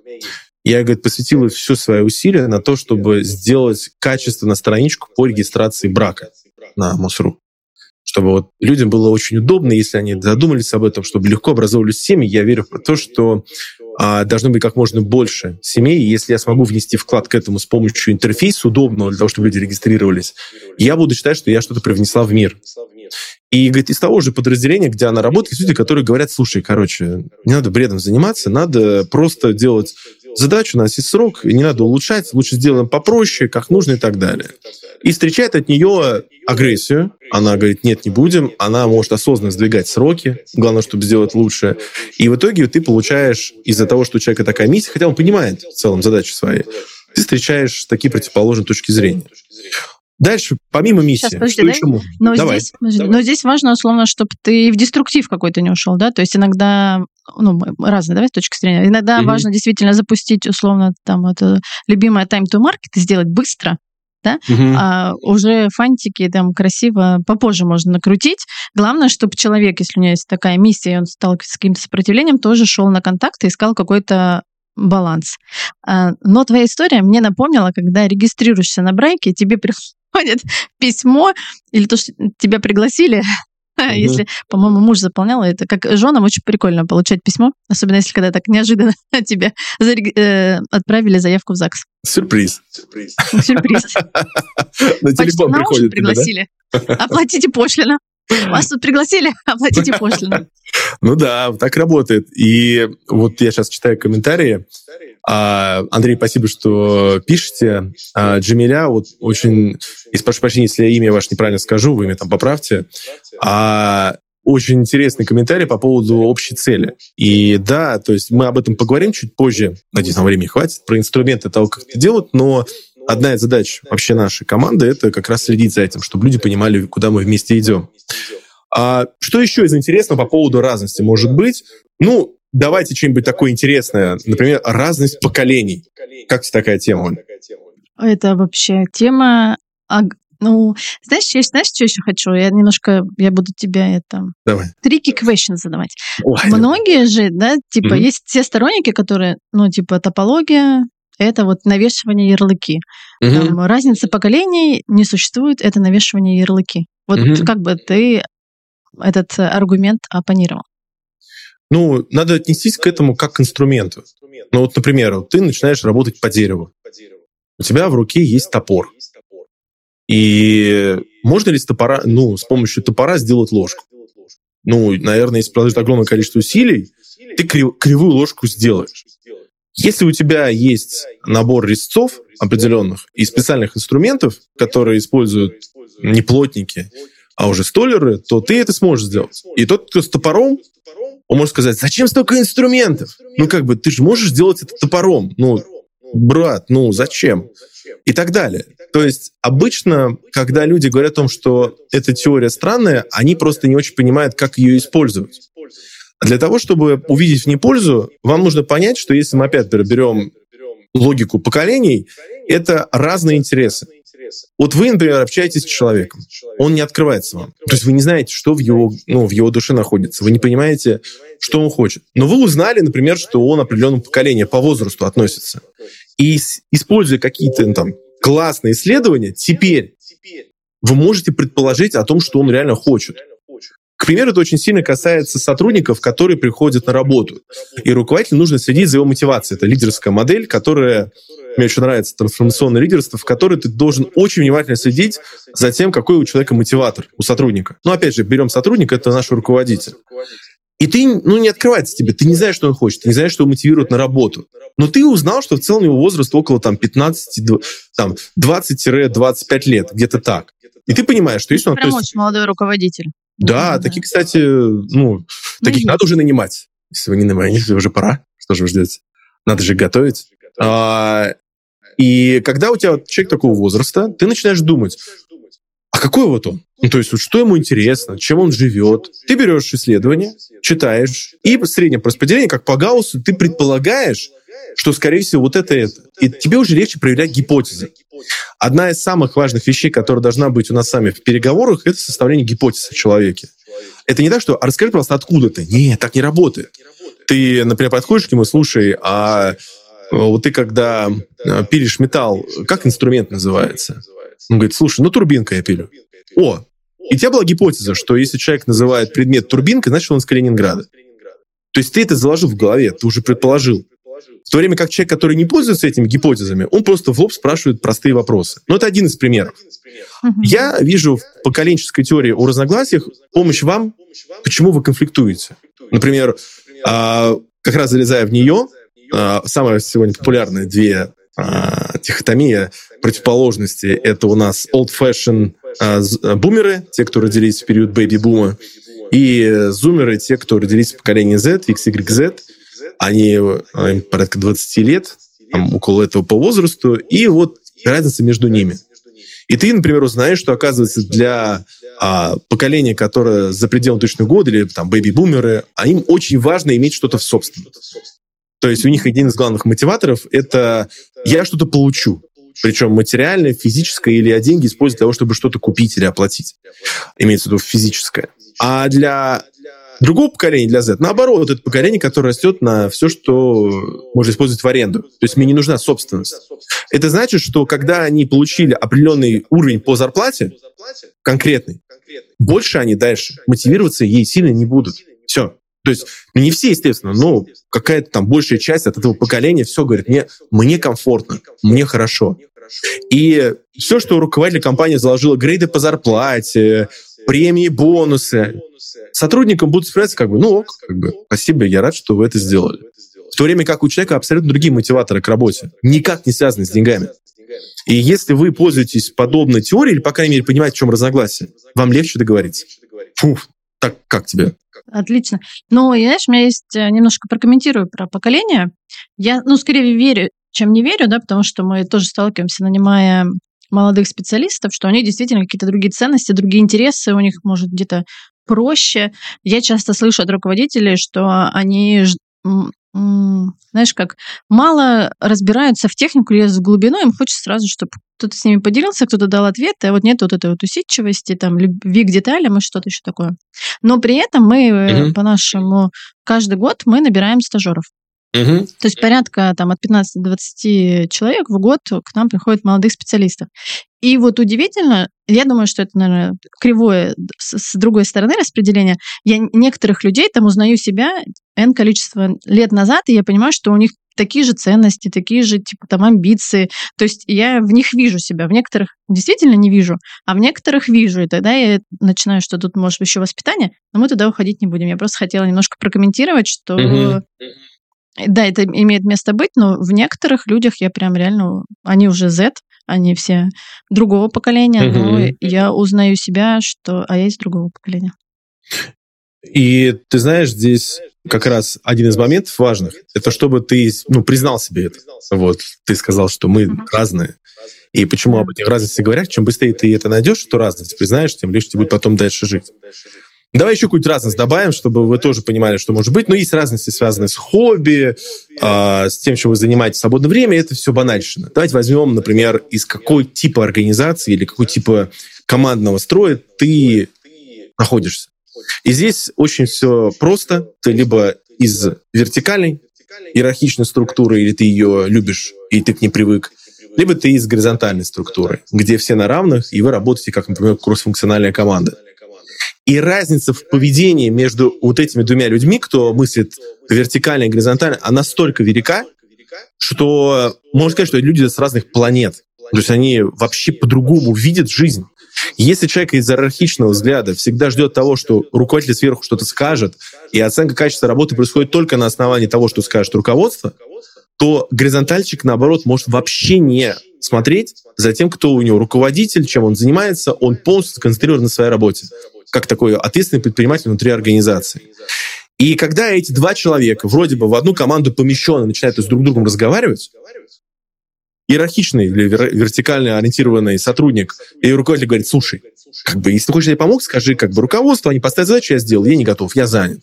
B: Я, говорит, посвятила все свои усилия на то, чтобы сделать качественно страничку по регистрации брака на МОСРУ. Чтобы вот людям было очень удобно, если они задумались об этом, чтобы легко образовывались семьи. Я верю в то, что а, должно быть как можно больше семей. И если я смогу внести вклад к этому с помощью интерфейса удобного для того, чтобы люди регистрировались, я буду считать, что я что-то привнесла в мир. И, говорит, из того же подразделения, где она работает, есть люди, которые говорят, слушай, короче, не надо бредом заниматься, надо просто делать задачу, у нас есть срок, не надо улучшать, лучше сделаем попроще, как нужно и так далее. И встречает от нее агрессию. Она говорит, нет, не будем. Она может осознанно сдвигать сроки. Главное, чтобы сделать лучше. И в итоге ты получаешь из-за того, что у человека такая миссия, хотя он понимает в целом задачи свои, ты встречаешь такие противоположные точки зрения. Дальше, помимо миссии, Сейчас, подожди,
A: что дай, еще но Давай. Здесь, подожди, Давай. Но здесь важно, условно, чтобы ты в деструктив какой-то не ушел, да? То есть иногда, ну, разные, давай, с точки зрения. Иногда угу. важно действительно запустить, условно, там, это любимое time to market, сделать быстро, да, угу. а уже фантики там красиво попозже можно накрутить. Главное, чтобы человек, если у него есть такая миссия, и он сталкивается с каким-то сопротивлением, тоже шел на контакт и искал какой-то баланс. А, но твоя история мне напомнила, когда регистрируешься на брайке, тебе приходит письмо или то, что тебя пригласили, Если, по-моему, муж заполнял это, как женам очень прикольно получать письмо, особенно если когда так неожиданно тебе э, отправили заявку в ЗАГС.
B: Сюрприз.
A: Сюрприз. Сюрприз.
B: На телефон приходит.
A: пригласили. Оплатите пошлину. Вас тут пригласили, оплатите пошлину.
B: Ну да, так работает. И вот я сейчас читаю комментарии. А, Андрей, спасибо, что пишете. А, Джамиля, вот очень, и прошу прощения, если я имя ваше неправильно скажу, вы меня там поправьте. А, очень интересный комментарий по поводу общей цели. И да, то есть мы об этом поговорим чуть позже. Надеюсь, нам времени хватит. Про инструменты того, как это делать, но одна из задач вообще нашей команды — это как раз следить за этим, чтобы люди понимали, куда мы вместе идем. А что еще из интересного по поводу разности может быть? Ну, давайте что-нибудь такое интересное. Например, разность поколений. Как тебе такая тема?
A: Это вообще тема... Ну, знаешь, я, знаешь, что еще хочу? Я немножко, я буду тебя это...
B: Давай.
A: Трики question задавать. Ой, Многие же, да, типа, mm есть те сторонники, которые, ну, типа, топология, это вот навешивание ярлыки. Угу. Там, разница поколений не существует, это навешивание ярлыки. Вот угу. как бы ты этот аргумент оппонировал?
B: Ну, надо отнестись к этому как к инструменту. Ну вот, например, ты начинаешь работать по дереву. У тебя в руке есть топор. И можно ли с топора, ну, с помощью топора сделать ложку? Ну, наверное, если приложить огромное количество усилий, ты крив, кривую ложку сделаешь. Если у тебя есть набор резцов определенных и специальных инструментов, которые используют не плотники, а уже столеры, то ты это сможешь сделать. И тот, кто с топором, он может сказать, зачем столько инструментов? Ну, как бы, ты же можешь сделать это топором. Ну, брат, ну, зачем? И так далее. То есть обычно, когда люди говорят о том, что эта теория странная, они просто не очень понимают, как ее использовать. Для того, чтобы увидеть в ней пользу, вам нужно понять, что если мы опять берем логику поколений, это разные интересы. Вот вы, например, общаетесь с человеком, он не открывается вам. То есть вы не знаете, что в его, ну, в его душе находится, вы не понимаете, что он хочет. Но вы узнали, например, что он определенному поколению по возрасту относится. И используя какие-то ну, там классные исследования, теперь вы можете предположить о том, что он реально хочет. К примеру, это очень сильно касается сотрудников, которые приходят на работу. И руководителю нужно следить за его мотивацией. Это лидерская модель, которая мне очень нравится трансформационное лидерство, в которой ты должен очень внимательно следить за тем, какой у человека мотиватор, у сотрудника. Но опять же, берем сотрудника, это наш руководитель. И ты, ну, не открывается тебе, ты не знаешь, что он хочет, ты не знаешь, что его мотивирует на работу. Но ты узнал, что в целом его возраст около там 15, там 20-25 лет, где-то так. И ты понимаешь, что если он...
A: Прям очень молодой руководитель.
B: Да, да, такие, кстати, ну, таких надо уже нанимать. Если вы не нанимаете, уже пора. Что же вы ждете? Надо же готовить. А, и когда у тебя человек такого возраста, ты начинаешь думать, а какой вот он? Ну, то есть, вот что ему интересно, чем он живет. Ты берешь исследование, читаешь, и по среднему распределению, как по Гауссу, ты предполагаешь, что, скорее всего, вот это это. И тебе уже легче проявлять гипотезы. Одна из самых важных вещей, которая должна быть у нас сами в переговорах, это составление гипотез о человеке. Это не так, что а расскажи, пожалуйста, откуда ты. Нет, так не работает. Ты, например, подходишь к нему, слушай, а вот ты когда э, пилишь металл, как инструмент называется? Он говорит, слушай, ну турбинка я пилю. О, и у тебя была гипотеза, что если человек называет предмет турбинкой, значит он из Калининграда. То есть ты это заложил в голове, ты уже предположил. В то время как человек, который не пользуется этими гипотезами, он просто в лоб спрашивает простые вопросы. Но это один из примеров. Я вижу в поколенческой теории о разногласиях помощь вам, почему вы конфликтуете. Например, а, как раз залезая в нее, а, самая сегодня популярная две а, дихотомия противоположности. Это у нас old-fashion бумеры, те, кто родились в период бэби-бума, и зумеры, те, кто родились в поколении Z, X, Y, Z. Они им порядка 20 лет, там, около этого по возрасту, и вот разница между ними. И ты, например, узнаешь, что, оказывается, для а, поколения, которое за пределом точного года, или там бэби-бумеры, а им очень важно иметь что-то в собственном. То есть у них один из главных мотиваторов — это «я что-то получу». Причем материальное, физическое или а деньги использовать для того, чтобы что-то купить или оплатить. Имеется в виду физическое. А для другого поколения, для Z, наоборот, это поколение, которое растет на все, что можно использовать в аренду. То есть мне не нужна собственность. Это значит, что когда они получили определенный уровень по зарплате, конкретный, больше они дальше мотивироваться ей сильно не будут. Все. То есть ну, не все, естественно, но какая-то там большая часть от этого поколения все говорит, мне, мне комфортно, мне хорошо. И все, что руководитель компании заложила, грейды по зарплате, премии, бонусы. Сотрудникам будут справляться как бы, ну ок, как бы, спасибо, я рад, что вы это сделали. В то время как у человека абсолютно другие мотиваторы к работе, никак не связаны с деньгами. И если вы пользуетесь подобной теорией, или, по крайней мере, понимаете, в чем разногласие, вам легче договориться. Фу, так как тебе?
A: Отлично. Ну, и, знаешь, у меня есть э, немножко прокомментирую про поколение. Я, ну, скорее верю, чем не верю, да, потому что мы тоже сталкиваемся, нанимая молодых специалистов, что у них действительно какие-то другие ценности, другие интересы, у них, может, где-то проще. Я часто слышу от руководителей, что они знаешь, как мало разбираются в технику, лезут в глубину, им хочется сразу, чтобы кто-то с ними поделился, кто-то дал ответ, а вот нет вот этой вот усидчивости, там, любви к деталям и что-то еще такое. Но при этом мы, угу. по-нашему, каждый год мы набираем стажеров. Угу. То есть порядка там, от 15 до 20 человек в год к нам приходят молодых специалистов. И вот удивительно, я думаю, что это, наверное, кривое с, другой стороны распределения. Я некоторых людей там узнаю себя N количество лет назад, и я понимаю, что у них такие же ценности, такие же, типа, там, амбиции. То есть я в них вижу себя. В некоторых действительно не вижу, а в некоторых вижу. И тогда я начинаю, что тут, может, еще воспитание, но мы туда уходить не будем. Я просто хотела немножко прокомментировать, что... Mm-hmm. Да, это имеет место быть, но в некоторых людях я прям реально... Они уже Z, они все другого поколения, mm-hmm. но я узнаю себя, что... А я из другого поколения.
B: И ты знаешь, здесь как раз один из моментов важных, это чтобы ты ну, признал себе это. Вот, ты сказал, что мы uh-huh. разные. И почему об этих разностях говорят, чем быстрее ты это найдешь, эту разность признаешь, тем легче тебе будет потом дальше жить. Давай еще какую-то разность добавим, чтобы вы тоже понимали, что может быть. Но есть разности, связанные с хобби, э, с тем, чем вы занимаетесь в свободное время. Это все банальщина. Давайте возьмем, например, из какой типа организации или какой типа командного строя ты находишься. И здесь очень все просто. Ты либо из вертикальной иерархичной структуры, или ты ее любишь, и ты к ней привык, либо ты из горизонтальной структуры, где все на равных, и вы работаете как, например, кроссфункциональная команда. И разница в поведении между вот этими двумя людьми, кто мыслит вертикально и горизонтально, она настолько велика, что можно сказать, что люди с разных планет. То есть они вообще по-другому видят жизнь. Если человек из иерархичного взгляда всегда ждет того, что руководитель сверху что-то скажет, и оценка качества работы происходит только на основании того, что скажет руководство, то горизонтальчик, наоборот, может вообще не смотреть за тем, кто у него руководитель, чем он занимается, он полностью сконцентрирован на своей работе как такой ответственный предприниматель внутри организации. И когда эти два человека вроде бы в одну команду помещены, начинают с друг другом разговаривать, иерархичный или вертикально ориентированный сотрудник и руководитель говорит, слушай, как бы, если ты хочешь, я помог, скажи, как бы, руководство, они поставят задачу, я сделал, я не готов, я занят.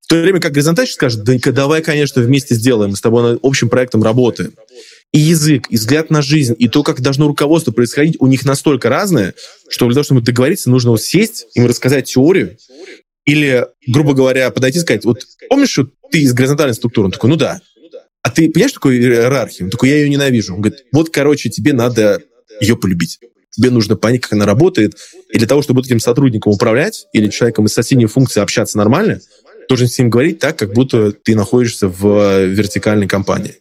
B: В то время как горизонтальщик скажет, да давай, конечно, вместе сделаем, мы с тобой над общим проектом работаем и язык, и взгляд на жизнь, и то, как должно руководство происходить, у них настолько разное, что для того, чтобы договориться, нужно вот сесть, им рассказать теорию, или, грубо говоря, подойти и сказать, вот помнишь, что ты из горизонтальной структуры? Он такой, ну да. а ты понимаешь такую иерархию? Он такой, я ее ненавижу. Он говорит, вот, короче, тебе надо ее полюбить. Тебе нужно понять, как она работает. И для того, чтобы этим сотрудником управлять или человеком из соседней функции общаться нормально, должен с ним говорить так, как будто ты находишься в вертикальной компании.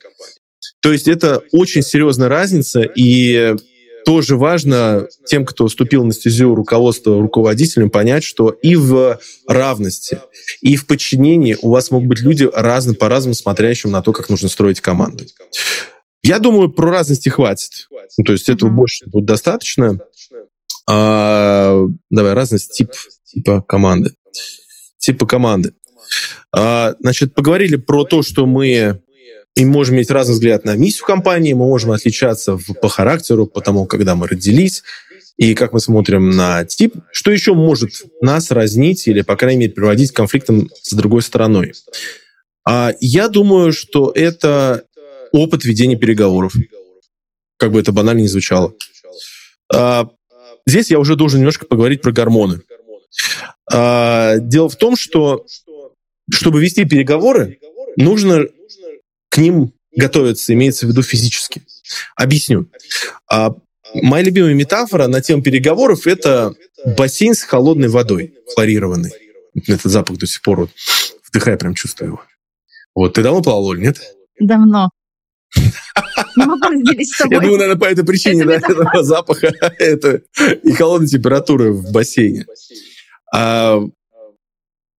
B: То есть это очень серьезная разница, и тоже важно тем, кто вступил на стезю руководства руководителем, понять, что и в равности, и в подчинении у вас могут быть люди разные, по-разному смотрящим на то, как нужно строить команду. Я думаю, про разности хватит. Ну, то есть этого больше будет достаточно. А, давай, разность тип, типа команды. Типа команды. А, значит, поговорили про то, что мы и можем иметь разный взгляд на миссию компании, мы можем отличаться в, по характеру, по тому, когда мы родились, и как мы смотрим на тип. Что еще может нас разнить или, по крайней мере, приводить к конфликтам с другой стороной? А, я думаю, что это опыт ведения переговоров. Как бы это банально не звучало. А, здесь я уже должен немножко поговорить про гормоны. А, дело в том, что чтобы вести переговоры, нужно к ним готовиться, имеется в виду физически. Объясню. А, моя любимая метафора на тему переговоров – это бассейн с холодной водой, хлорированный. Этот запах до сих пор вот, вдыхая, прям чувствую его. Вот, ты давно плавал, Оль, нет?
A: Давно.
B: Я думаю, наверное, по этой причине, да, этого запаха это, и холодной температуры в бассейне. А,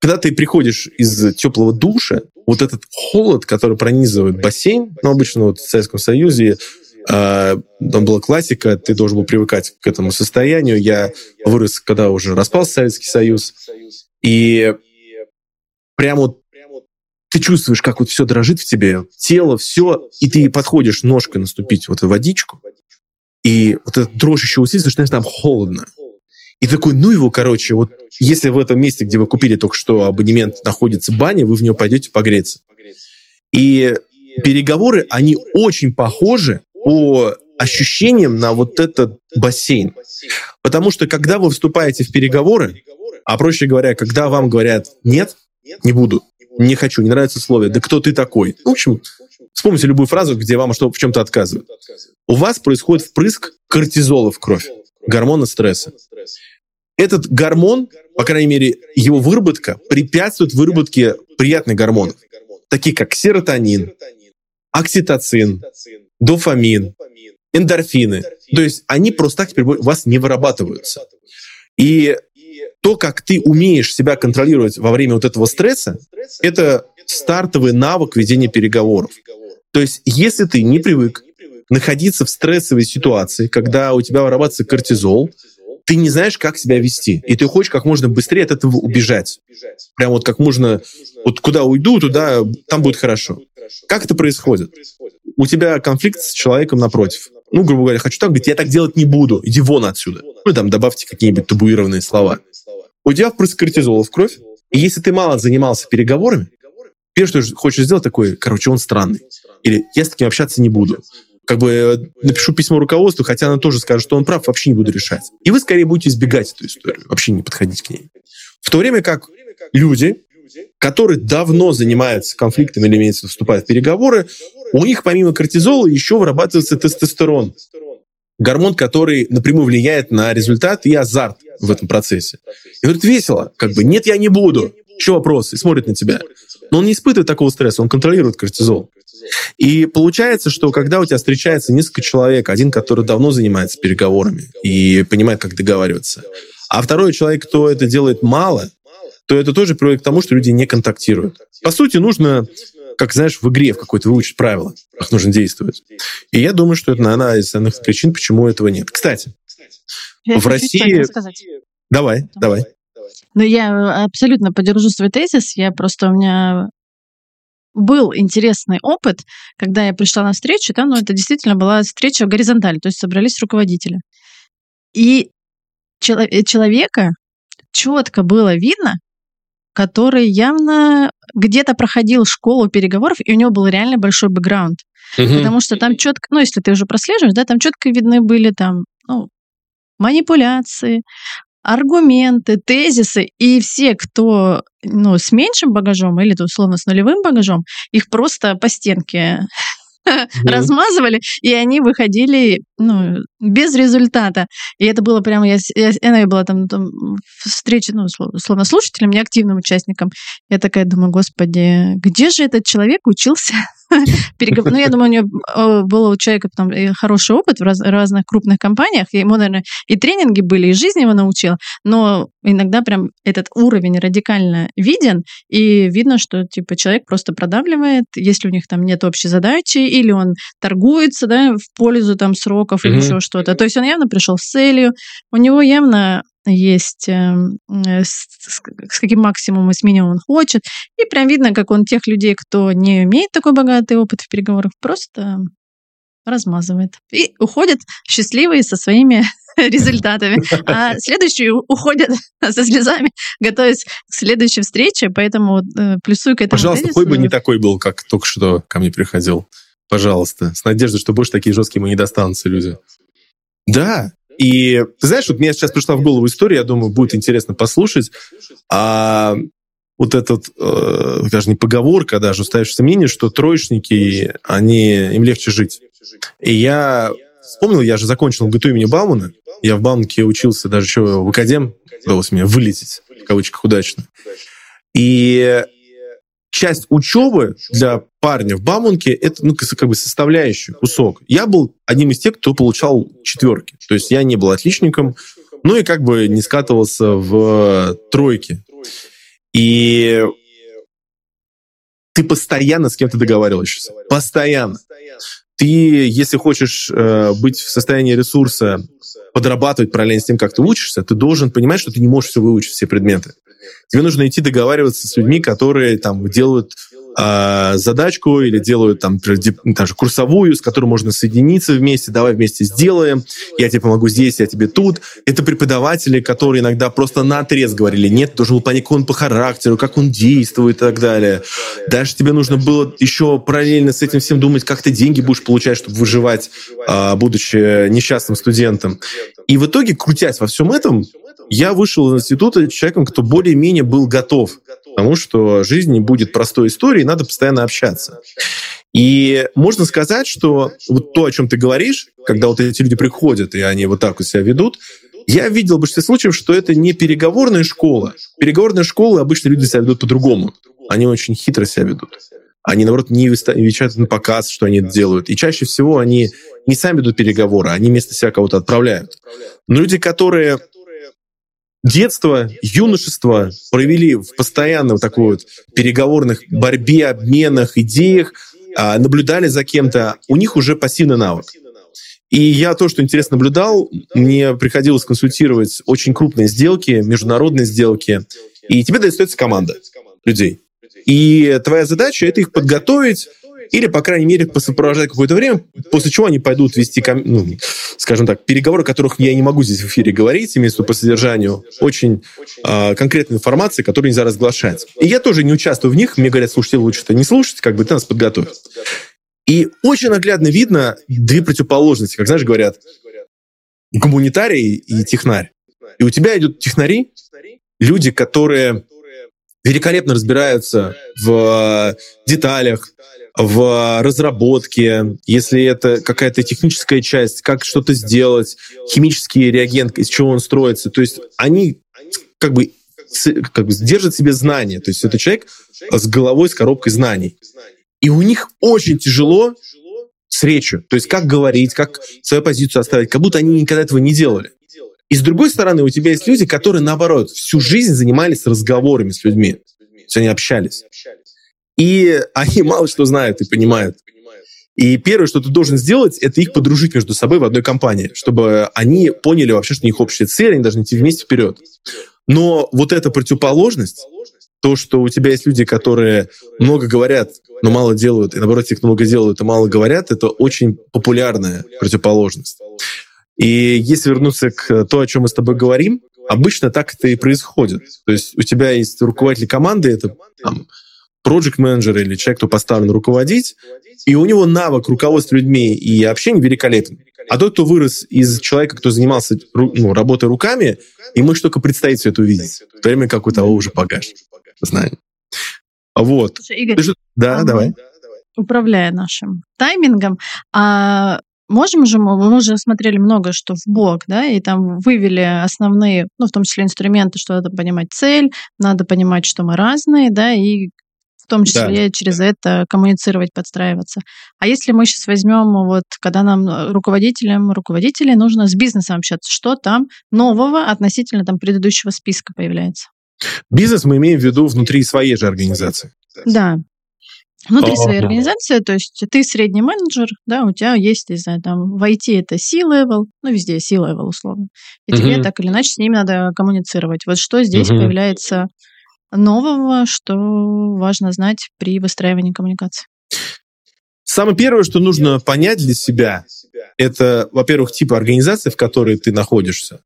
B: когда ты приходишь из теплого душа, вот этот холод, который пронизывает бассейн, ну, обычно вот в Советском Союзе э, там была классика, ты должен был привыкать к этому состоянию. Я вырос, когда уже распался Советский Союз, и прямо вот ты чувствуешь, как вот все дрожит в тебе, тело, все, и ты подходишь ножкой наступить вот в водичку, и вот этот дрожь еще усиливается, что там холодно. И такой, ну его, короче, вот если в этом месте, где вы купили только что абонемент, находится баня, вы в нее пойдете погреться. И переговоры, они очень похожи по ощущениям на вот этот бассейн. Потому что когда вы вступаете в переговоры, а проще говоря, когда вам говорят «нет, не буду», «не хочу», «не нравится условия», «да кто ты такой?» В общем, вспомните любую фразу, где вам что в чем-то отказывают. У вас происходит впрыск кортизола в кровь, гормона стресса. Этот гормон, по крайней мере, его выработка препятствует выработке приятных гормонов, таких как серотонин, окситоцин, дофамин, эндорфины. То есть они просто так теперь у вас не вырабатываются. И то, как ты умеешь себя контролировать во время вот этого стресса, это стартовый навык ведения переговоров. То есть если ты не привык находиться в стрессовой ситуации, когда у тебя вырабатывается кортизол, ты не знаешь, как себя вести, и ты хочешь как можно быстрее от этого убежать. Прям вот как можно, вот куда уйду, туда, там будет хорошо. Как это происходит? У тебя конфликт с человеком напротив. Ну, грубо говоря, хочу так, говорить, я так делать не буду, иди вон отсюда. Ну, там добавьте какие-нибудь табуированные слова. У тебя впрыск кортизола в кровь, и если ты мало занимался переговорами, первое, что хочешь сделать, такое, короче, он странный. Или я с таким общаться не буду как бы э, напишу письмо руководству, хотя она тоже скажет, что он прав, вообще не буду решать. И вы скорее будете избегать эту историю, вообще не подходить к ней. В то время как люди, которые давно занимаются конфликтами или имеется вступают в переговоры, у них помимо кортизола еще вырабатывается тестостерон. Гормон, который напрямую влияет на результат и азарт в этом процессе. И говорит, весело. Как бы, нет, я не буду. Еще вопрос. И смотрит на тебя. Но он не испытывает такого стресса, он контролирует кортизол. И получается, что когда у тебя встречается несколько человек, один, который давно занимается переговорами и понимает, как договариваться, а второй человек, кто это делает мало, то это тоже приводит к тому, что люди не контактируют. По сути, нужно, как знаешь, в игре в какой-то выучить правила, как нужно действовать. И я думаю, что это одна из основных причин, почему этого нет. Кстати, я в России... Давай, давай.
A: Ну, я абсолютно поддержу свой тезис. Я просто у меня был интересный опыт, когда я пришла на встречу, там, ну, это действительно была встреча горизонталь, то есть собрались руководители. И э, человека четко было видно, который явно где-то проходил школу переговоров, и у него был реально большой бэкграунд. Угу. Потому что там четко, ну, если ты уже прослеживаешь, да, там четко видны были там, ну, манипуляции, аргументы, тезисы, и все, кто ну, с меньшим багажом или, условно, с нулевым багажом, их просто по стенке размазывали, и они выходили ну, без результата. И это было прямо, я, я, я была там, там встрече, ну, словно слушателем, не активным участником. Я такая думаю, господи, где же этот человек учился переговор. Ну, я думаю, у нее э, был у человека там хороший опыт в раз, разных крупных компаниях, ему, наверное, и тренинги были, и жизнь его научила, но иногда прям этот уровень радикально виден, и видно, что типа человек просто продавливает, если у них там нет общей задачи, или он торгуется, да, в пользу там сроков или еще что-то. То есть он явно пришел с целью, у него явно есть эм, э, с, каким максимумом и с минимумом он хочет. И прям видно, как он тех людей, кто не имеет такой богатый опыт в переговорах, просто размазывает. И уходят счастливые со своими результатами. А следующие уходят со слезами, готовясь к следующей встрече, поэтому э, плюсую к этому
B: Пожалуйста, тезису. хоть бы не такой был, как только что ко мне приходил. Пожалуйста. С надеждой, что больше такие жесткие мы не достанутся люди. Да, и ты знаешь, вот мне сейчас пришла в голову история, я думаю, будет интересно послушать. А вот этот, э, даже не поговорка, даже уставившееся мнение, что троечники, они, им легче жить. И я вспомнил, я же закончил ГТУ имени Баумана, я в Бауманке учился даже еще в академ, удалось мне вылететь, в кавычках, удачно. И часть учебы для парня в Бауманке это ну, как бы составляющий кусок. Я был одним из тех, кто получал четверки. То есть я не был отличником, ну и как бы не скатывался в тройки. И ты постоянно с кем-то договариваешься. Постоянно. Ты, если хочешь э, быть в состоянии ресурса, подрабатывать параллельно с тем, как ты учишься, ты должен понимать, что ты не можешь все выучить, все предметы. Тебе нужно идти договариваться с людьми, которые там делают э, задачку или делают там даже курсовую, с которой можно соединиться вместе, давай вместе сделаем, я тебе помогу здесь, я тебе тут. Это преподаватели, которые иногда просто на отрез говорили, нет, должен был понять, как он по характеру, как он действует и так далее. Дальше тебе нужно было еще параллельно с этим всем думать, как ты деньги будешь получать, чтобы выживать, э, будучи несчастным студентом. И в итоге, крутясь во всем этом, я вышел из института человеком, кто более-менее был готов к тому, что жизнь не будет простой историей, надо постоянно общаться. И можно сказать, что вот то, о чем ты говоришь, когда вот эти люди приходят, и они вот так вот себя ведут, я видел в большинстве случаев, что это не переговорная школа. Переговорная школа обычно люди себя ведут по-другому. Они очень хитро себя ведут. Они, наоборот, не вещают на показ, что они делают. И чаще всего они не сами ведут переговоры, они вместо себя кого-то отправляют. Но люди, которые детство, юношество провели в постоянном такой вот переговорных борьбе, обменах, идеях, а, наблюдали за кем-то, у них уже пассивный навык. И я то, что интересно наблюдал, мне приходилось консультировать очень крупные сделки, международные сделки, и тебе достается команда людей. И твоя задача — это их подготовить, или, по крайней мере, посопровождать какое-то время, после чего они пойдут вести, ну, скажем так, переговоры, о которых я не могу здесь в эфире говорить, имеется по содержанию, очень э, конкретной информации, которую нельзя разглашать. И я тоже не участвую в них, мне говорят, слушайте, лучше это не слушать, как бы ты нас подготовь. И очень наглядно видно две противоположности, как, знаешь, говорят, гуманитарий и технарь. И у тебя идут технари, люди, которые великолепно разбираются в деталях, в разработке, если это какая-то техническая часть, как что-то сделать, химический реагент, из чего он строится. То есть они как бы, как бы держат себе знания. То есть это человек с головой, с коробкой знаний. И у них очень тяжело с речью. То есть как говорить, как свою позицию оставить, как будто они никогда этого не делали. И с другой стороны, у тебя есть люди, которые, наоборот, всю жизнь занимались разговорами с людьми. То есть они общались. И они мало что знают и понимают. И первое, что ты должен сделать, это их подружить между собой в одной компании, чтобы они поняли вообще, что у них общая цель, они должны идти вместе вперед. Но вот эта противоположность, то, что у тебя есть люди, которые много говорят, но мало делают, и наоборот, те, кто много делают и мало говорят, это очень популярная противоположность. И если вернуться к то, о чем мы с тобой говорим, обычно так это и происходит. То есть у тебя есть руководитель команды, это там, проект менеджер или человек, кто поставлен руководить, и у него навык руководства людьми и общения великолепен. А тот, кто вырос из человека, кто занимался ну, работой руками, и можешь только представить все это увидеть. В то время как у того уже багаж знаний. Вот.
A: Слушай, Игорь,
B: да,
A: а
B: давай.
A: Управляя нашим таймингом, а можем же мы, мы уже смотрели много что в блог, да, и там вывели основные, ну, в том числе инструменты, что надо понимать цель, надо понимать, что мы разные, да, и в том числе да. через это коммуницировать, подстраиваться. А если мы сейчас возьмем, вот, когда нам руководителям, руководителей нужно с бизнесом общаться, что там нового относительно там предыдущего списка появляется?
B: Бизнес мы имеем в виду внутри своей же организации.
A: Да, Внутри своей организации, то есть ты средний менеджер, да, у тебя есть, не знаю, там в IT это C-level, ну, везде C-level условно. И тебе так или иначе с ними надо коммуницировать. Вот что здесь появляется нового, что важно знать при выстраивании коммуникации?
B: Самое первое, что нужно понять для себя, это, во-первых, тип организации, в которой ты находишься.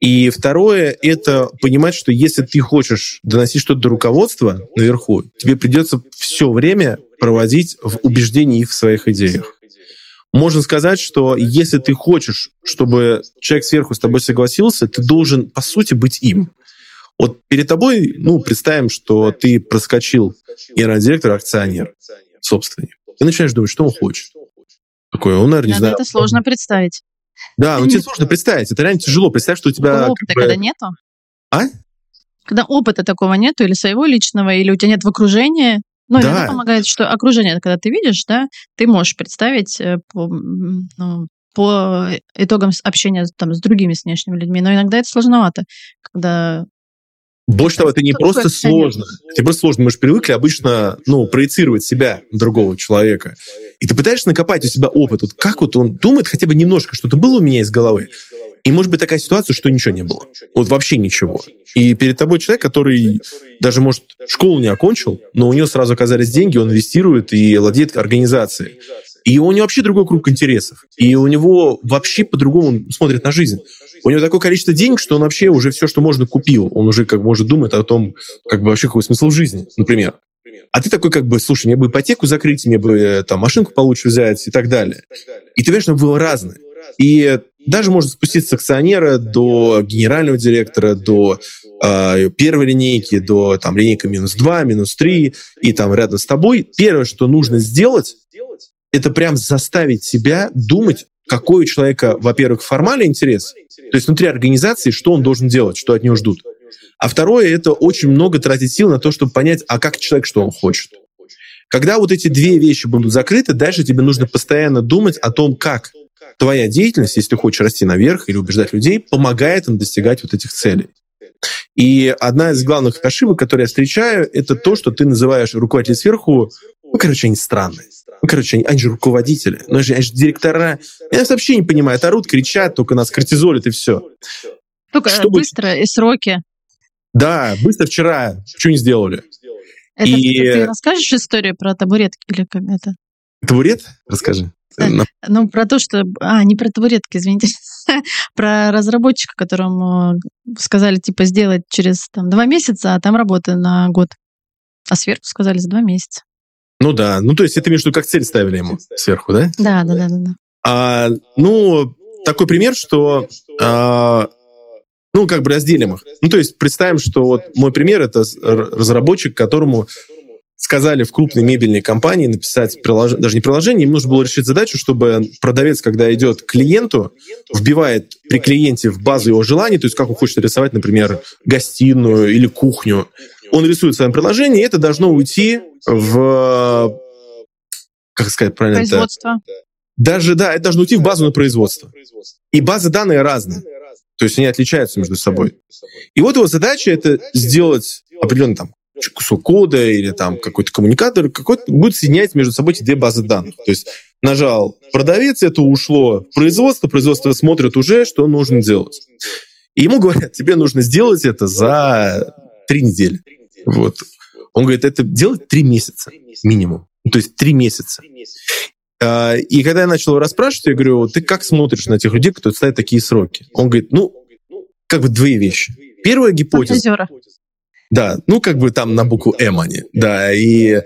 B: И второе — это понимать, что если ты хочешь доносить что-то до руководства наверху, тебе придется все время проводить в убеждении их в своих идеях. Можно сказать, что если ты хочешь, чтобы человек сверху с тобой согласился, ты должен, по сути, быть им. Вот перед тобой, ну, представим, что ты проскочил генеральный акционер, собственник. Ты начинаешь думать, что он хочет. Такое, он, наверное, не знаю.
A: Это сложно представить.
B: Да, ну тебе сложно представить. Это реально тяжело. Представь, что у тебя...
A: Опыта, как бы... когда нету?
B: А?
A: Когда опыта такого нету, или своего личного, или у тебя нет в окружении. Ну, да. это помогает, что окружение, когда ты видишь, да, ты можешь представить э, по, ну, по итогам общения там, с другими с внешними людьми. Но иногда это сложновато, когда
B: больше того, это не просто сложно. Это просто сложно. Мы же привыкли обычно ну, проецировать себя на другого человека. И ты пытаешься накопать у себя опыт. Вот как вот он думает хотя бы немножко, что-то было у меня из головы. И может быть такая ситуация, что ничего не было. Вот вообще ничего. И перед тобой человек, который даже, может, школу не окончил, но у него сразу оказались деньги, он инвестирует и владеет организацией. И у него вообще другой круг интересов. И у него вообще по-другому смотрит на жизнь. У него такое количество денег, что он вообще уже все, что можно, купил. Он уже как может думать о том, как бы вообще какой смысл жизни, например. А ты такой как бы, слушай, мне бы ипотеку закрыть, мне бы э, там машинку получше взять и так далее. И ты понимаешь, что было разное. И даже можно спуститься с акционера до генерального директора, до э, первой линейки, до там линейка минус 2, минус 3, и там рядом с тобой. Первое, что нужно сделать, это прям заставить себя думать, какой у человека, во-первых, формальный интерес, то есть внутри организации, что он должен делать, что от него ждут. А второе, это очень много тратить сил на то, чтобы понять, а как человек, что он хочет. Когда вот эти две вещи будут закрыты, дальше тебе нужно постоянно думать о том, как твоя деятельность, если ты хочешь расти наверх или убеждать людей, помогает им достигать вот этих целей. И одна из главных ошибок, которые я встречаю, это то, что ты называешь руководителей сверху, ну, короче, они странные. Ну, короче, они, они же руководители, ну, они же, они же директора. Я вообще не понимаю, орут, кричат, только нас кортизолят и все.
A: Только Чтобы... быстро и сроки.
B: Да, быстро вчера что не сделали.
A: Это и... ты расскажешь историю про табуретки или как это?
B: Табурет? Расскажи.
A: Ну, про то, что... А, не про табуретки, извините. про разработчика, которому сказали, типа, сделать через там, два месяца, а там работа на год. А сверху сказали за два месяца.
B: Ну да, ну то есть это между как цель ставили ему сверху, да?
A: Да, да, да, да. да.
B: А, ну, такой пример, что а, ну, как бы разделим их. Ну, то есть представим, что вот мой пример — это разработчик, которому сказали в крупной мебельной компании написать приложение, даже не приложение, им нужно было решить задачу, чтобы продавец, когда идет к клиенту, вбивает при клиенте в базу его желаний, то есть как он хочет рисовать, например, гостиную или кухню, он рисует в своем приложении, и это должно уйти в... Как сказать правильно?
A: Производство.
B: Это? Даже, да, это должно уйти в базу на производство. И базы данные разные. То есть они отличаются между собой. И вот его задача это сделать определенный там кусок кода или там какой-то коммуникатор, какой-то будет соединять между собой эти две базы данных. То есть нажал продавец, это ушло в производство, производство смотрит уже, что нужно делать. И ему говорят, тебе нужно сделать это за три недели. Вот. Он говорит, это делать три месяца минимум. Ну, то есть три месяца. А, и когда я начал его расспрашивать, я говорю, ты как смотришь на тех людей, которые ставят такие сроки? Он говорит, ну, как бы две вещи. Первая гипотеза. Да, ну как бы там на букву М они. Да, и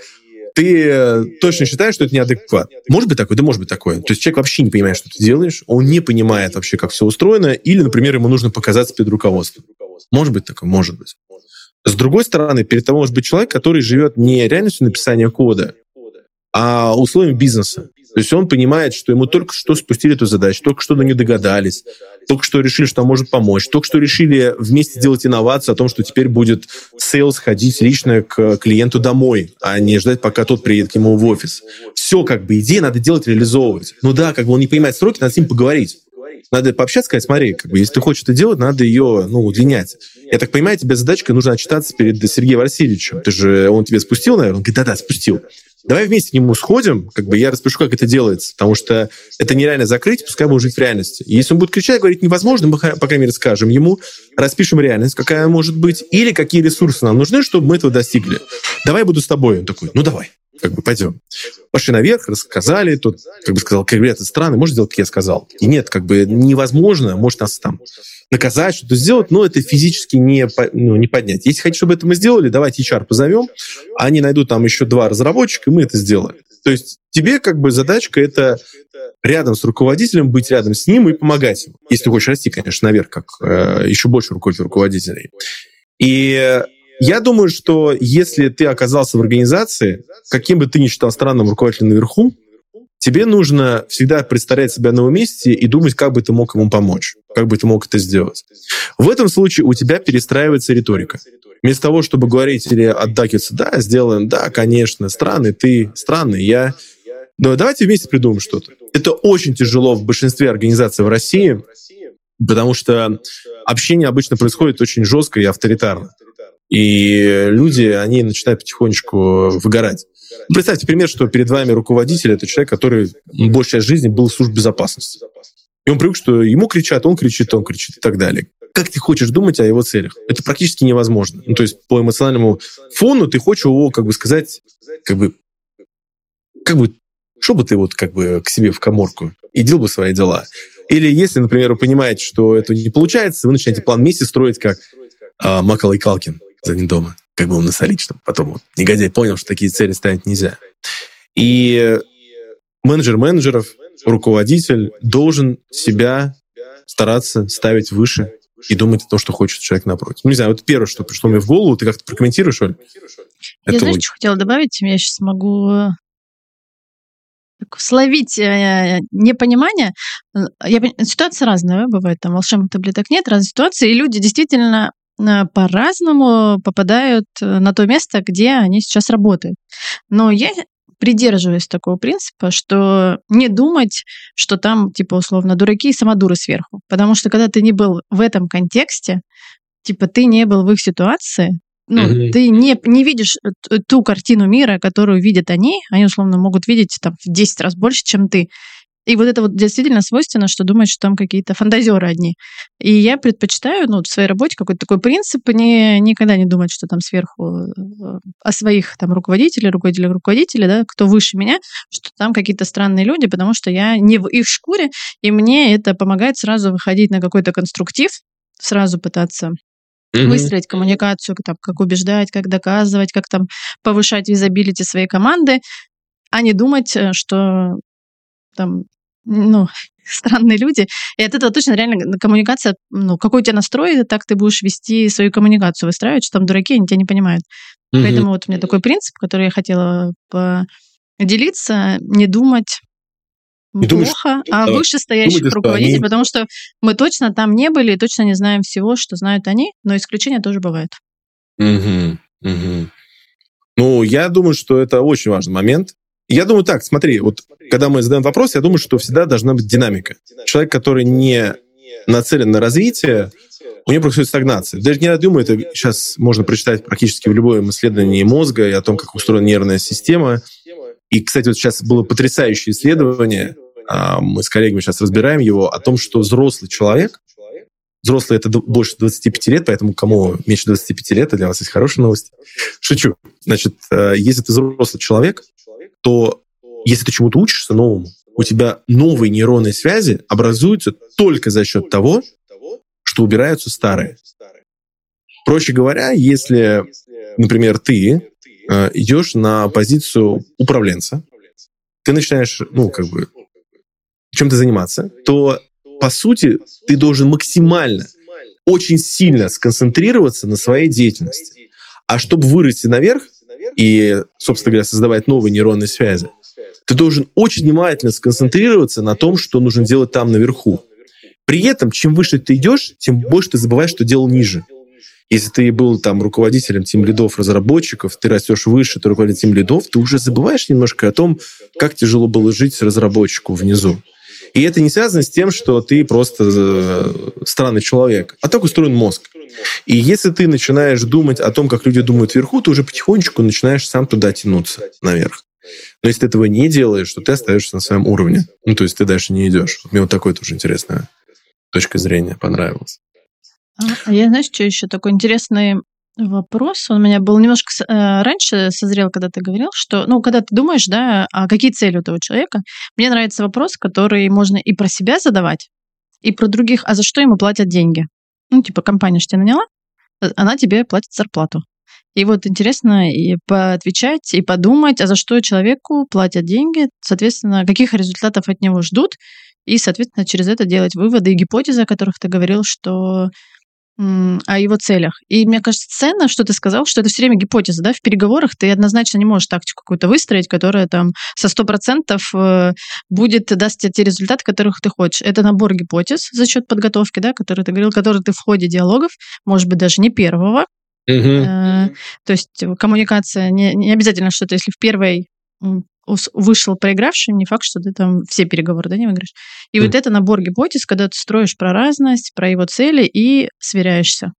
B: ты точно считаешь, что это неадекват. Может быть такое? Да может быть такое. То есть человек вообще не понимает, что ты делаешь, он не понимает вообще, как все устроено, или, например, ему нужно показаться перед руководством. Может быть такое? Может быть. С другой стороны, перед тобой может быть человек, который живет не реальностью написания кода, а условиями бизнеса. То есть он понимает, что ему только что спустили эту задачу, только что до нее догадались, только что решили, что он может помочь, только что решили вместе сделать инновацию о том, что теперь будет sales ходить лично к клиенту домой, а не ждать, пока тот приедет к нему в офис. Все как бы идея надо делать, реализовывать. Ну да, как бы он не понимает сроки, надо с ним поговорить. Надо пообщаться, сказать, смотри, как бы, если ты хочешь это делать, надо ее ну, удлинять. Я так понимаю, тебе задачка нужно отчитаться перед Сергеем Васильевичем. Ты же, он тебе спустил, наверное? Он говорит, да-да, спустил. Давай вместе к нему сходим, как бы я распишу, как это делается, потому что это нереально закрыть, пускай будет жить в реальности. Если он будет кричать, говорить невозможно, мы, по крайней мере, скажем ему, распишем реальность, какая может быть, или какие ресурсы нам нужны, чтобы мы этого достигли. Давай буду с тобой. Он такой, ну давай, как бы пойдем. Пошли наверх, рассказали, тут, как бы сказал, ребята, страны, может сделать, как я сказал. И нет, как бы невозможно, может нас там наказать, что-то сделать, но это физически не, ну, не поднять. Если хотите, чтобы это мы сделали, давайте HR позовем, они найдут там еще два разработчика, и мы это сделаем. То есть тебе как бы задачка это рядом с руководителем, быть рядом с ним и помогать ему. Если ты хочешь расти, конечно, наверх, как э, еще больше руководителей. И я думаю, что если ты оказался в организации, каким бы ты ни считал странным руководителем наверху, тебе нужно всегда представлять себя на его месте и думать, как бы ты мог ему помочь, как бы ты мог это сделать. В этом случае у тебя перестраивается риторика. Вместо того, чтобы говорить или отдакиваться, да, сделаем, да, конечно, странный ты, странный я, но давайте вместе придумаем что-то. Это очень тяжело в большинстве организаций в России, потому что общение обычно происходит очень жестко и авторитарно. И люди, они начинают потихонечку выгорать. Представьте пример, что перед вами руководитель — это человек, который большая часть жизни был в службе безопасности. И он привык, что ему кричат, он кричит, он кричит и так далее. Как ты хочешь думать о его целях? Это практически невозможно. Ну, то есть по эмоциональному фону ты хочешь его, как бы сказать, как бы, как бы, что ты вот как бы к себе в коморку и делал бы свои дела. Или если, например, вы понимаете, что это не получается, вы начинаете план вместе строить, как а, Макалай Калкин за ним дома как бы он на соличном. Потом вот негодяй понял, что такие цели ставить нельзя. И менеджер менеджеров, руководитель должен себя стараться ставить выше и думать о том, что хочет человек напротив. Ну, не знаю, вот первое, что пришло мне в голову, ты как-то прокомментируешь, Оль?
A: Я, знаешь, что хотела добавить? Я сейчас могу э, словить э, непонимание. Я, ситуация разная бывает, там волшебных таблеток нет, разные ситуации, и люди действительно Э, по-разному попадают э, на то место, где они сейчас работают. Но я придерживаюсь такого принципа, что не думать, что там, типа, условно, дураки и самодуры сверху. Потому что когда ты не был в этом контексте, типа, ты не был в их ситуации, ну, mm-hmm. ты не, не видишь э, ту картину мира, которую видят они, они, условно, могут видеть там в 10 раз больше, чем ты. И вот это вот действительно свойственно, что думаешь, что там какие-то фантазеры одни. И я предпочитаю ну, в своей работе какой-то такой принцип, не, никогда не думать, что там сверху э, о своих там руководителей, руководителях руководителей, да, кто выше меня, что там какие-то странные люди, потому что я не в их шкуре, и мне это помогает сразу выходить на какой-то конструктив, сразу пытаться выстроить коммуникацию, там, как убеждать, как доказывать, как там повышать визабилити своей команды, а не думать, э, что там ну, странные люди. И от этого точно реально коммуникация, ну, какой у тебя настрой, так ты будешь вести свою коммуникацию, выстраивать, что там дураки, они тебя не понимают. Угу. Поэтому вот у меня такой принцип, который я хотела поделиться, не думать не плохо, думаешь, а вышестоящих думаете, руководителей, они... потому что мы точно там не были и точно не знаем всего, что знают они, но исключения тоже бывают.
B: Угу, угу. Ну, я думаю, что это очень важный момент. Я думаю так, смотри, вот когда мы задаем вопрос, я думаю, что всегда должна быть динамика. Человек, который не нацелен на развитие, у него происходит стагнация. Даже не думаю, это сейчас можно прочитать практически в любом исследовании мозга и о том, как устроена нервная система. И, кстати, вот сейчас было потрясающее исследование, а, мы с коллегами сейчас разбираем его, о том, что взрослый человек, взрослый это больше 25 лет, поэтому кому меньше 25 лет, это для вас есть хорошая новость. Шучу. Значит, э, если ты взрослый человек, то если ты чему-то учишься новому, у тебя новые нейронные связи образуются только за счет того, что убираются старые. Проще говоря, если, например, ты э, идешь на позицию управленца, ты начинаешь, ну, как бы, чем-то заниматься, то, по сути, ты должен максимально, очень сильно сконцентрироваться на своей деятельности. А чтобы вырасти наверх и, собственно говоря, создавать новые нейронные связи, ты должен очень внимательно сконцентрироваться на том, что нужно делать там наверху. При этом, чем выше ты идешь, тем больше ты забываешь, что делал ниже. Если ты был там руководителем тем лидов разработчиков, ты растешь выше, ты руководитель тем лидов, ты уже забываешь немножко о том, как тяжело было жить разработчику внизу. И это не связано с тем, что ты просто э, странный человек, а так устроен мозг. И если ты начинаешь думать о том, как люди думают вверху, ты уже потихонечку начинаешь сам туда тянуться наверх. Но если ты этого не делаешь, то ты остаешься на своем уровне. Ну, то есть ты дальше не идешь. Мне вот такой тоже интересная точка зрения понравилась.
A: А я, знаешь, что еще такой интересный вопрос. Он у меня был немножко э, раньше созрел, когда ты говорил, что, ну, когда ты думаешь, да, а какие цели у этого человека, мне нравится вопрос, который можно и про себя задавать, и про других, а за что ему платят деньги? Ну, типа, компания что тебя наняла, э, она тебе платит зарплату. И вот интересно и поотвечать, и подумать, а за что человеку платят деньги, соответственно, каких результатов от него ждут, и, соответственно, через это делать выводы и гипотезы, о которых ты говорил, что о его целях. И мне кажется, ценно, что ты сказал, что это все время гипотеза, да, в переговорах ты однозначно не можешь тактику какую-то выстроить, которая там со 100% э, будет, даст тебе те результаты, которых ты хочешь. Это набор гипотез за счет подготовки, да, который ты говорил, который ты в ходе диалогов, может быть, даже не первого, Угу. Э, то есть коммуникация не, не обязательно что-то, если в первой вышел проигравшим, не факт, что ты там все переговоры да, не выиграешь. И mm. вот это набор гипотез, когда ты строишь про разность, про его цели и сверяешься.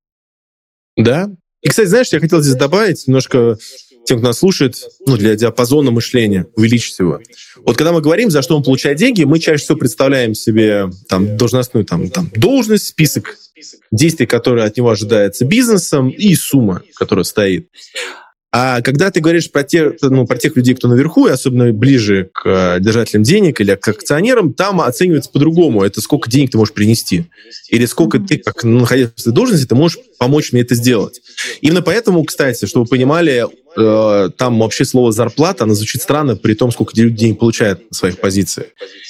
B: Да. И, кстати, знаешь, я хотел здесь добавить немножко тем, кто нас слушает, ну, для диапазона мышления, увеличить его. Вот когда мы говорим, за что он получает деньги, мы чаще всего представляем себе там, должностную там, там, должность, список действий, которые от него ожидается бизнесом, и сумма, которая стоит. А когда ты говоришь про, те, ну, про тех людей, кто наверху, и особенно ближе к э, держателям денег или к акционерам, там оценивается по-другому. Это сколько денег ты можешь принести. Или сколько ты, как находясь в должности, ты можешь помочь мне это сделать. Именно поэтому, кстати, чтобы вы понимали, э, там вообще слово «зарплата», оно звучит странно, при том, сколько люди денег получают на своих позициях.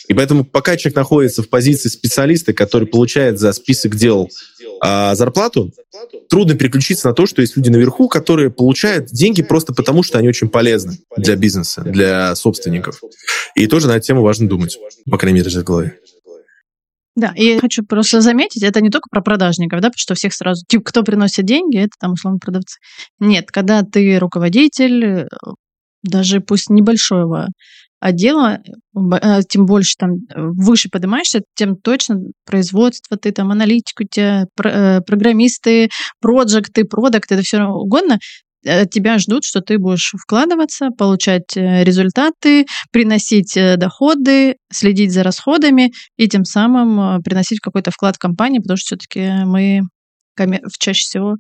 B: И поэтому пока человек находится в позиции специалиста, который получает за список дел а, зарплату, трудно переключиться на то, что есть люди наверху, которые получают деньги просто потому, что они очень полезны для бизнеса, для собственников. И тоже на эту тему важно думать, по крайней мере, в голове.
A: Да, и я хочу просто заметить, это не только про продажников, да, потому что всех сразу, типа, кто приносит деньги, это там условно продавцы. Нет, когда ты руководитель, э, даже пусть небольшого отдела, а, тем больше там выше поднимаешься, тем точно производство, ты там аналитику, у тебя э, программисты, проекты, продукты, это все угодно, от тебя ждут, что ты будешь вкладываться, получать э, результаты, приносить э, доходы, следить за расходами и тем самым приносить какой-то вклад в компанию, потому что все-таки мы чаще всего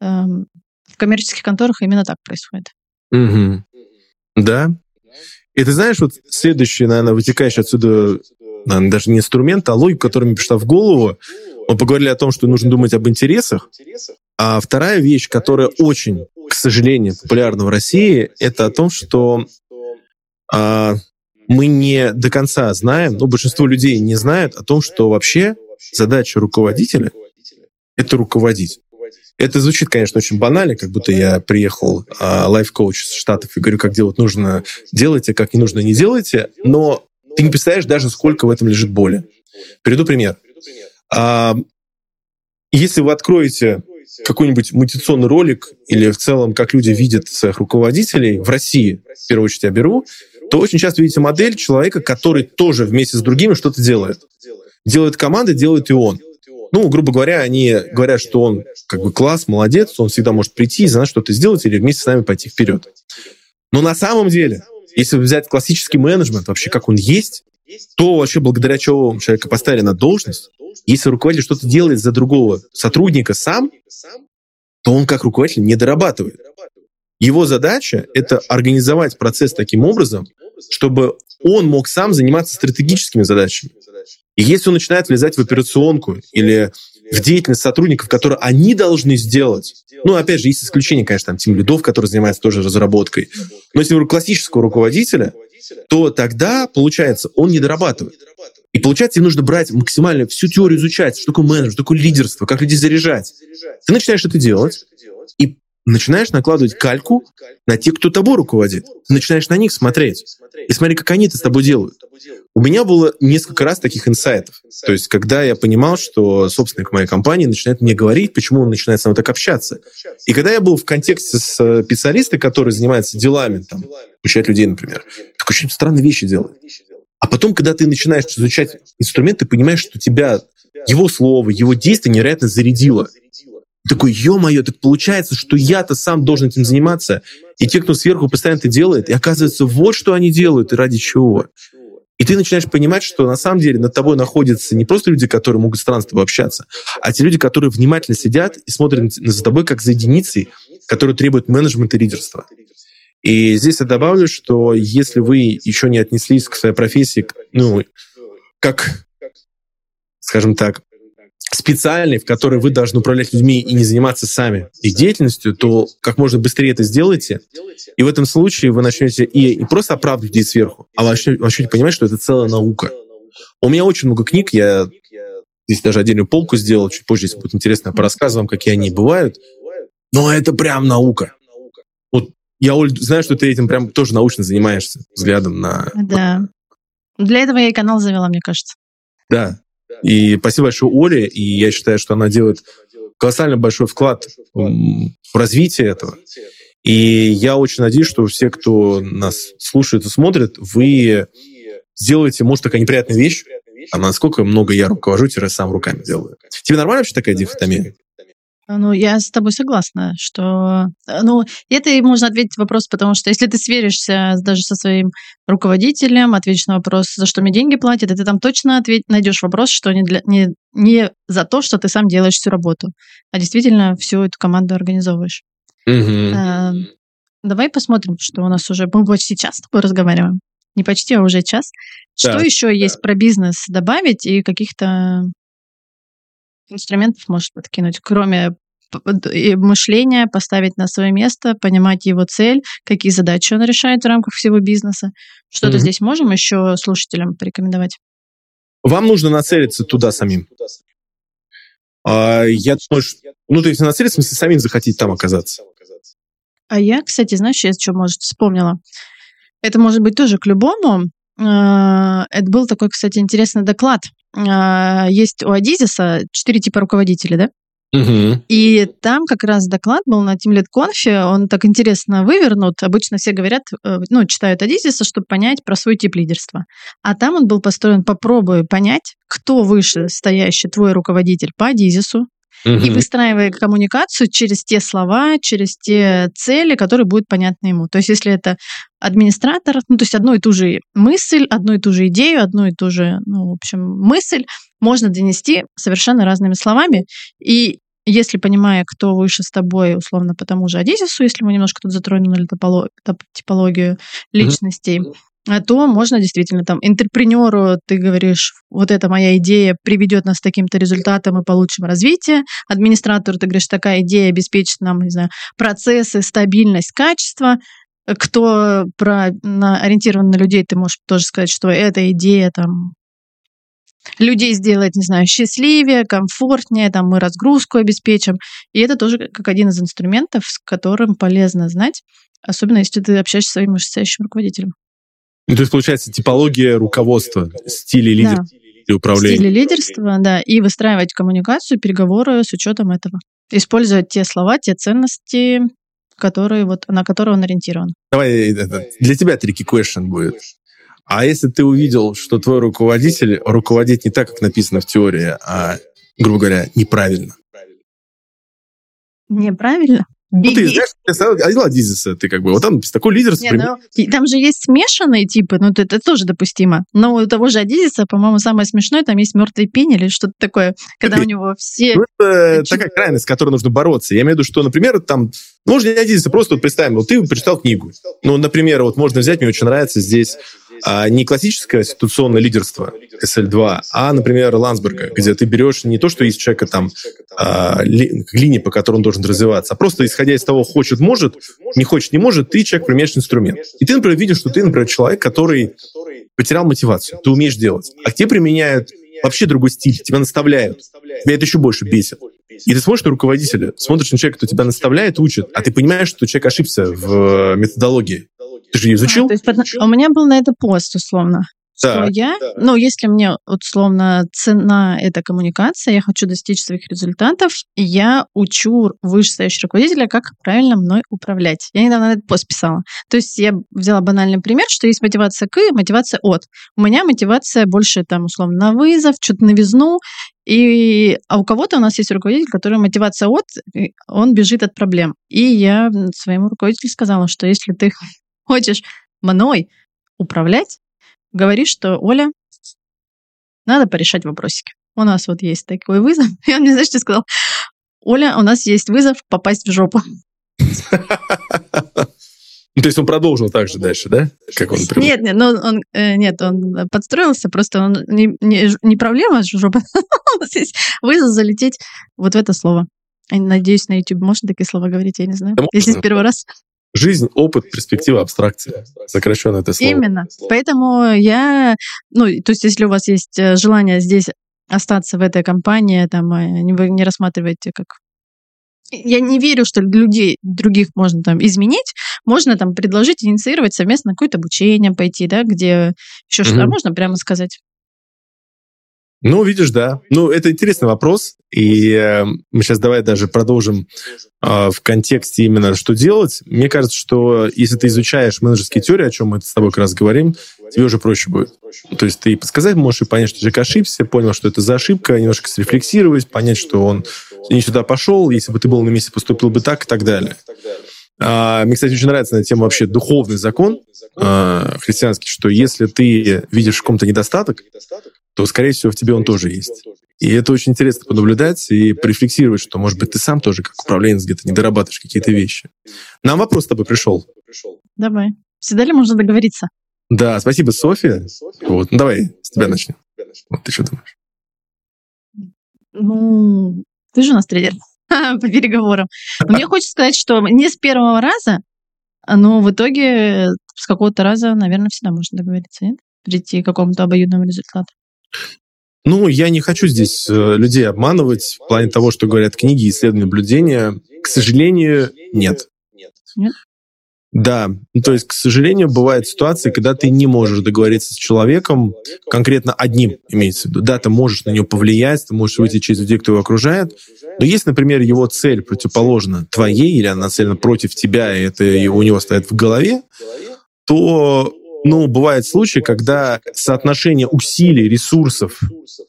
A: эм, в коммерческих конторах именно так происходит.
B: Угу. Да, и ты знаешь, вот следующий, наверное, вытекающий отсюда, наверное, даже не инструмент, а логика, которая мне пришла в голову, мы поговорили о том, что нужно думать об интересах. А вторая вещь, которая очень, к сожалению, популярна в России, это о том, что а, мы не до конца знаем, ну, большинство людей не знают о том, что вообще задача руководителя — это руководить. Это звучит, конечно, очень банально, как будто я приехал а, лайф-коуч с Штатов и говорю, как делать нужно, делайте, как не нужно, не делайте, но ты не представляешь даже, сколько в этом лежит боли. Приведу пример. А, если вы откроете какой-нибудь мотивационный ролик или в целом, как люди видят своих руководителей в России, в первую очередь я беру, то очень часто видите модель человека, который тоже вместе с другими что-то делает. Делает команда, делает и он. Ну, грубо говоря, они говорят, что он как бы класс, молодец, он всегда может прийти и знать, что-то сделать или вместе с нами пойти вперед. Но на самом деле, если взять классический менеджмент, вообще как он есть, то вообще благодаря чему человека поставили на должность, если руководитель что-то делает за другого сотрудника сам, то он как руководитель не дорабатывает. Его задача — это организовать процесс таким образом, чтобы он мог сам заниматься стратегическими задачами. И если он начинает влезать в операционку или в деятельность сотрудников, которые они должны сделать. Ну, опять же, есть исключения, конечно, там, тем лидов, которые занимаются тоже разработкой. Но если у классического руководителя, то тогда, получается, он не дорабатывает. И получается, тебе нужно брать максимально всю теорию изучать, что такое менеджмент, что такое лидерство, как людей заряжать. Ты начинаешь это делать, и начинаешь накладывать кальку на тех, кто тобой руководит. Начинаешь на них смотреть. И смотри, как они это с тобой делают. У меня было несколько раз таких инсайтов. То есть, когда я понимал, что собственник моей компании начинает мне говорить, почему он начинает со мной так общаться. И когда я был в контексте с э, специалистом, который занимается делами, там, обучать людей, например, так очень странные вещи делает. А потом, когда ты начинаешь изучать инструмент, ты понимаешь, что тебя его слово, его действие невероятно зарядило такой, ё-моё, так получается, что я-то сам должен этим заниматься, и те, кто сверху постоянно это делает, и оказывается, вот что они делают и ради чего. И ты начинаешь понимать, что на самом деле над тобой находятся не просто люди, которые могут странно с тобой общаться, а те люди, которые внимательно сидят и смотрят за тобой как за единицей, которые требуют менеджмента и лидерства. И здесь я добавлю, что если вы еще не отнеслись к своей профессии, ну, как, скажем так, специальный, в которой вы должны управлять людьми и не заниматься сами их деятельностью, то как можно быстрее это сделайте. И в этом случае вы начнете и, и просто оправдывать людей сверху, а начнете, начнете понимать, что это целая наука. У меня очень много книг, я здесь даже отдельную полку сделал, чуть позже, если будет интересно, я порассказываю вам, какие они бывают. Но это прям наука. Вот я, Оль, знаю, что ты этим прям тоже научно занимаешься, взглядом на...
A: Да. Для этого я и канал завела, мне кажется.
B: Да, и спасибо большое Оле, и я считаю, что она делает колоссально большой вклад в развитие этого. И я очень надеюсь, что все, кто нас слушает и смотрит, вы сделаете, может, такая неприятная вещь, а насколько много я руковожу, тире сам руками делаю. Тебе нормально вообще такая дихотомия?
A: Ну, я с тобой согласна, что... Э, ну, это и можно ответить вопрос, потому что если ты сверишься даже со своим руководителем, ответишь на вопрос, за что мне деньги платят, и ты там точно ответь, найдешь вопрос, что не, для, не, не за то, что ты сам делаешь всю работу, а действительно всю эту команду организовываешь.
B: Угу.
A: А, давай посмотрим, что у нас уже... Мы почти час с тобой разговариваем. Не почти, а уже час. Да, что еще да. есть про бизнес добавить и каких-то инструментов может подкинуть, кроме мышления, поставить на свое место, понимать его цель, какие задачи он решает в рамках всего бизнеса. Что-то mm-hmm. здесь можем еще слушателям порекомендовать?
B: Вам нужно нацелиться туда самим. А, я думаю, что, ну, то есть нацелиться, в смысле, самим захотеть там оказаться.
A: А я, кстати, знаешь, я что, может, вспомнила. Это может быть тоже к любому. А, это был такой, кстати, интересный доклад а, есть у Адизиса четыре типа руководителей, да?
B: Угу.
A: И там как раз доклад был на Teamlead Conf, он так интересно вывернут. Обычно все говорят, э, ну, читают Адизиса, чтобы понять про свой тип лидерства. А там он был построен, попробуй понять, кто выше стоящий твой руководитель по Адизису, и выстраивая коммуникацию через те слова, через те цели, которые будут понятны ему. То есть, если это администратор, ну, то есть одну и ту же мысль, одну и ту же идею, одну и ту же, ну, в общем, мысль можно донести совершенно разными словами. И если понимая, кто выше с тобой, условно, по тому же Адизису, если мы немножко тут затронули типологию личностей, mm-hmm то можно действительно там интерпренеру, ты говоришь, вот эта моя идея приведет нас к таким-то результатам и получим развитие. Администратору ты говоришь, такая идея обеспечит нам, не знаю, процессы, стабильность, качество. Кто про, на, ориентирован на людей, ты можешь тоже сказать, что эта идея там людей сделает, не знаю, счастливее, комфортнее, там мы разгрузку обеспечим. И это тоже как один из инструментов, с которым полезно знать, особенно если ты общаешься с своим вышестоящим руководителем.
B: Ну, то есть, получается, типология руководства, стили лидерства да. и управления.
A: Стили лидерства, да, и выстраивать коммуникацию, переговоры с учетом этого. Использовать те слова, те ценности, которые вот, на которые он ориентирован.
B: Давай, это, для тебя tricky question будет. А если ты увидел, что твой руководитель руководит не так, как написано в теории, а, грубо говоря, неправильно?
A: Неправильно?
B: Беги. Ну, ты знаешь, Адила Дизиса, ты как бы, вот там такой лидер.
A: Не, ну, там же есть смешанные типы, ну, это, тоже допустимо. Но у того же Адизиса, по-моему, самое смешное, там есть мертвый пень или что-то такое, когда у него все...
B: Ну, это такая крайность, с которой нужно бороться. Я имею в виду, что, например, там, можно не Адизиса, просто вот представим, вот ты прочитал книгу. Ну, например, вот можно взять, мне очень нравится здесь не классическое ситуационное лидерство SL2, а, например, Ландсберга, где ты берешь не то, что есть человека там а, ли, линии, по которой он должен развиваться, а просто исходя из того, хочет, может, не хочет, не может, ты человек применяешь инструмент. И ты, например, видишь, что ты, например, человек, который потерял мотивацию, ты умеешь делать, а к тебе применяют вообще другой стиль, тебя наставляют. Тебя это еще больше бесит. И ты смотришь на руководителя, смотришь на человека, кто тебя наставляет, учит, а ты понимаешь, что человек ошибся в методологии. Ты же ее изучил? А,
A: то есть, у меня был на это пост, условно. Да, что я, да. ну, если мне, условно, цена — это коммуникация, я хочу достичь своих результатов, я учу вышестоящего руководителя, как правильно мной управлять. Я недавно этот пост писала. То есть я взяла банальный пример, что есть мотивация к и мотивация от. У меня мотивация больше, там, условно, на вызов, что-то новизну, и, а у кого-то у нас есть руководитель, который мотивация от, он бежит от проблем. И я своему руководителю сказала, что если ты хочешь мной управлять, говоришь, что Оля, надо порешать вопросики. У нас вот есть такой вызов. И он мне, знаешь, что сказал? Оля, у нас есть вызов попасть в жопу.
B: Ну, то есть он продолжил так же дальше, да?
A: Как он нет, нет, ну, он, э, нет, он подстроился, просто он не, не, не проблема жопа. У нас есть вызов залететь вот в это слово. Надеюсь, на YouTube можно такие слова говорить, я не знаю. Да Если в первый раз.
B: Жизнь, опыт, перспектива, абстракция. Сокращенно это слово.
A: Именно. Поэтому я... Ну, то есть если у вас есть э, желание здесь остаться в этой компании, там, э, вы не рассматриваете как я не верю, что людей других можно там изменить. Можно там предложить, инициировать совместно какое-то обучение пойти, да, где еще mm-hmm. что-то можно прямо сказать.
B: Ну, видишь, да. Ну, это интересный вопрос. И э, мы сейчас давай даже продолжим э, в контексте именно, что делать. Мне кажется, что если ты изучаешь менеджерские теории, о чем мы с тобой как раз говорим, тебе уже проще будет. То есть ты подсказать можешь и понять, что человек ошибся, понял, что это за ошибка, немножко срефлексировать, понять, что он не сюда пошел, если бы ты был на месте, поступил бы так и так далее. А, мне, кстати, очень нравится на тему вообще духовный закон а, христианский, что если ты видишь в ком-то недостаток, то, скорее всего, в тебе он тоже есть. И это очень интересно понаблюдать и порефлексировать, что, может быть, ты сам тоже, как управленец, где-то не дорабатываешь какие-то вещи. Нам вопрос с тобой пришел.
A: Давай. Всегда ли можно договориться?
B: Да, спасибо, София. Вот, ну, давай с тебя начнем. Вот ты что думаешь?
A: Ну, ты же у нас тренер по переговорам. Но мне хочется сказать, что не с первого раза, но в итоге с какого-то раза, наверное, всегда можно договориться, нет? Прийти к какому-то обоюдному результату.
B: Ну, я не хочу здесь э, людей обманывать в плане того, что говорят книги, исследования, наблюдения. К сожалению, нет. Нет? Да, ну, то есть, к сожалению, бывают ситуации, когда ты не можешь договориться с человеком, конкретно одним имеется в виду. Да, ты можешь на него повлиять, ты можешь выйти через людей, кто его окружает, но если, например, его цель противоположна твоей, или она нацелена против тебя, и это у него стоит в голове, то ну, бывают случаи, когда соотношение усилий, ресурсов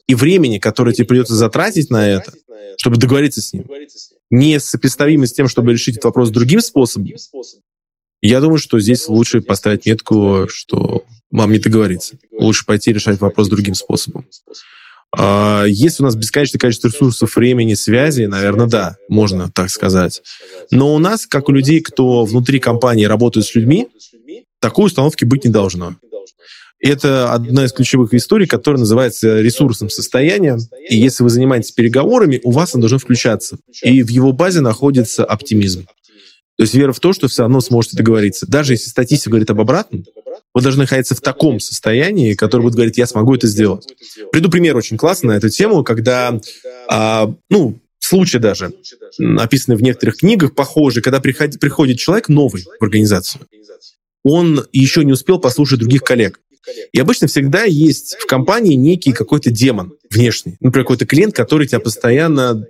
B: и времени, которое тебе придется затратить на это, чтобы договориться с ним, не сопоставимо с тем, чтобы решить этот вопрос другим способом, я думаю, что здесь лучше поставить метку, что вам не договориться. Лучше пойти решать вопрос другим способом. А если у нас бесконечное количество ресурсов, времени, связи, наверное, да, можно так сказать. Но у нас, как у людей, кто внутри компании работает с людьми, такой установки быть не должно. Это одна из ключевых историй, которая называется ресурсным состоянием. И если вы занимаетесь переговорами, у вас он должен включаться. И в его базе находится оптимизм. То есть вера в то, что все равно сможете договориться. Даже если статистика говорит об обратном, вы должны находиться в таком состоянии, которое будет говорить, я смогу это сделать. Приду пример очень классный на эту тему, когда, а, ну, случай даже, описанный в некоторых книгах, похожий, когда приходит, приходит человек новый в организацию он еще не успел послушать других коллег. И обычно всегда есть в компании некий какой-то демон внешний. Например, какой-то клиент, который тебя постоянно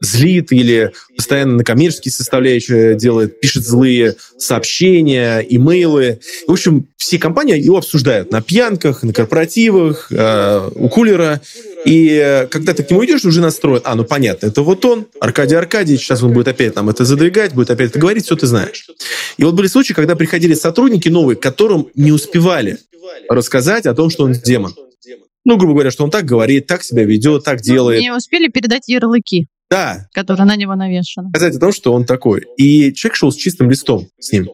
B: злит или постоянно на коммерческие составляющие делает, пишет злые сообщения, имейлы. В общем, все компании его обсуждают на пьянках, на корпоративах, э, у кулера. И когда ты к нему идешь, уже настроен. А, ну понятно, это вот он, Аркадий Аркадьевич, сейчас он будет опять нам это задвигать, будет опять это говорить, все ты знаешь. И вот были случаи, когда приходили сотрудники новые, которым не успевали рассказать о том, что он демон. Ну, грубо говоря, что он так говорит, так себя ведет, так ну, делает.
A: Не успели передать ярлыки.
B: Да.
A: Которые на него навешаны.
B: Сказать о том, что он такой. И человек шел с чистым листом с ним.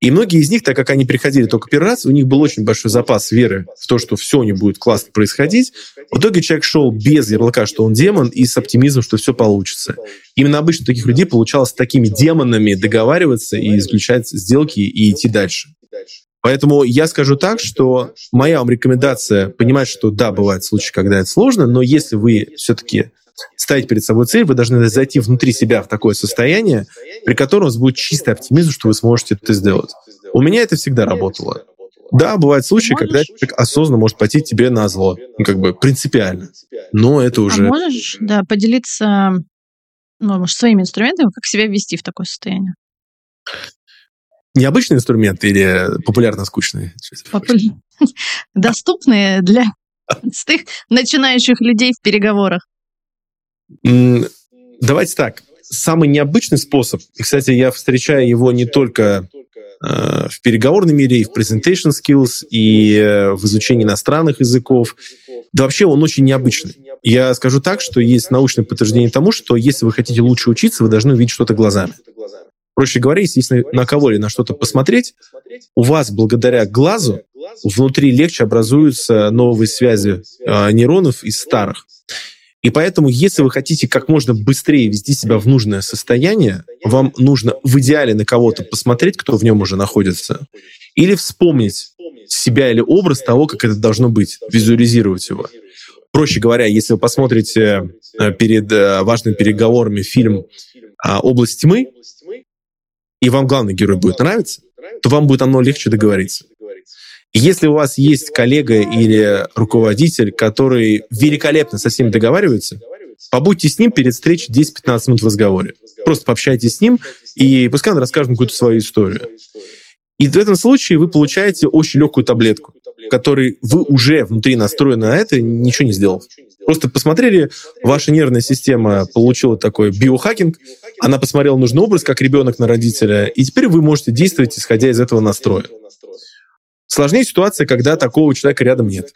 B: И многие из них, так как они приходили только первый раз, у них был очень большой запас веры в то, что все не будет классно происходить. В итоге человек шел без ярлыка, что он демон, и с оптимизмом, что все получится. Именно обычно таких людей получалось с такими демонами договариваться и заключать сделки и идти дальше. Поэтому я скажу так, что моя вам рекомендация понимать, что да, бывают случаи, когда это сложно, но если вы все-таки ставить перед собой цель, вы должны зайти внутри себя в такое состояние, при котором у вас будет чистый оптимизм, что вы сможете это сделать. У меня это всегда работало. Да, бывают случаи, можешь? когда человек осознанно может пойти тебе на зло, ну, как бы принципиально. Но это а уже...
A: А можешь, да, поделиться ну, может, своими инструментами, как себя ввести в такое состояние?
B: Необычные инструменты или популярно скучные?
A: Попу... Доступные для начинающих людей в переговорах.
B: Давайте так. Самый необычный способ, и, кстати, я встречаю его не только э, в переговорном мире, и в presentation skills, и э, в изучении иностранных языков. Да вообще он очень необычный. Я скажу так, что есть научное подтверждение тому, что если вы хотите лучше учиться, вы должны увидеть что-то глазами. Проще говоря, если на кого или на что-то посмотреть, у вас благодаря глазу внутри легче образуются новые связи э, нейронов из старых. И поэтому, если вы хотите как можно быстрее вести себя в нужное состояние, вам нужно в идеале на кого-то посмотреть, кто в нем уже находится, или вспомнить себя или образ того, как это должно быть, визуализировать его. Проще говоря, если вы посмотрите э, перед э, важными переговорами фильм а, «Область тьмы», и вам главный герой будет нравиться, то вам будет намного легче договориться. Если у вас есть коллега или руководитель, который великолепно со всеми договаривается, побудьте с ним перед встречей 10-15 минут в разговоре. Просто пообщайтесь с ним, и пускай он расскажет какую-то свою историю. И в этом случае вы получаете очень легкую таблетку, которой вы уже внутри настроены на это, ничего не сделав. Просто посмотрели, ваша нервная система получила такой биохакинг, она посмотрела нужный образ, как ребенок на родителя, и теперь вы можете действовать, исходя из этого настроя. Сложнее ситуация, когда такого человека рядом нет.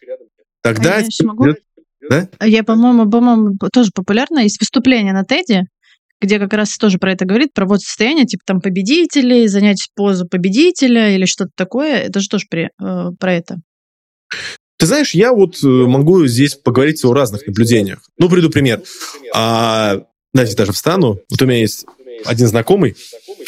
B: Тогда... А
A: я, могу... да? я по-моему, по-моему, тоже популярно. Есть выступление на Теди, где как раз тоже про это говорит, про вот состояние, типа там победителей, занять позу победителя или что-то такое. Это же тоже при, э, про это.
B: Ты знаешь, я вот э, могу здесь поговорить о разных наблюдениях. Ну, приду пример. А, знаете, даже встану. Вот у меня есть один знакомый,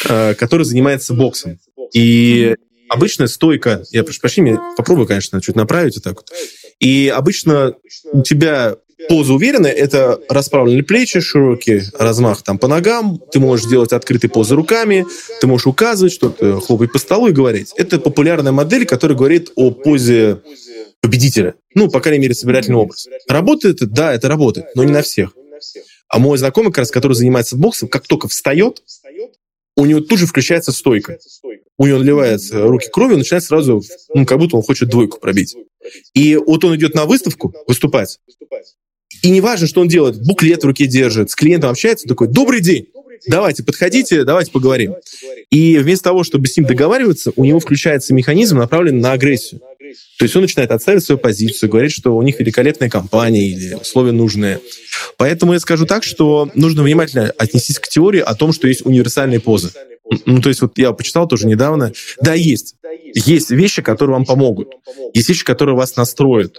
B: э, который занимается боксом. И обычная стойка, я прошу прощения, попробую, конечно, чуть направить вот так вот. И обычно у тебя поза уверенная, это расправленные плечи, широкий размах там по ногам, ты можешь делать открытые позы руками, ты можешь указывать что-то, хлопать по столу и говорить. Это популярная модель, которая говорит о позе победителя. Ну, по крайней мере, собирательный образ. Работает? Да, это работает, но не на всех. А мой знакомый, как раз, который занимается боксом, как только встает, у него тут же включается стойка. У него наливаются руки кровью, начинает сразу, ну, как будто он хочет двойку пробить. И вот он идет на выставку выступать, и не важно, что он делает, буклет в руке держит, с клиентом общается, такой, добрый день, давайте, подходите, давайте поговорим. И вместо того, чтобы с ним договариваться, у него включается механизм, направленный на агрессию. То есть он начинает отставить свою позицию, говорит, что у них великолепная компания или условия нужные. Поэтому я скажу так, что нужно внимательно отнестись к теории о том, что есть универсальные позы. Ну, то есть вот я почитал тоже недавно. Да, есть. Есть вещи, которые вам помогут. Есть вещи, которые вас настроят.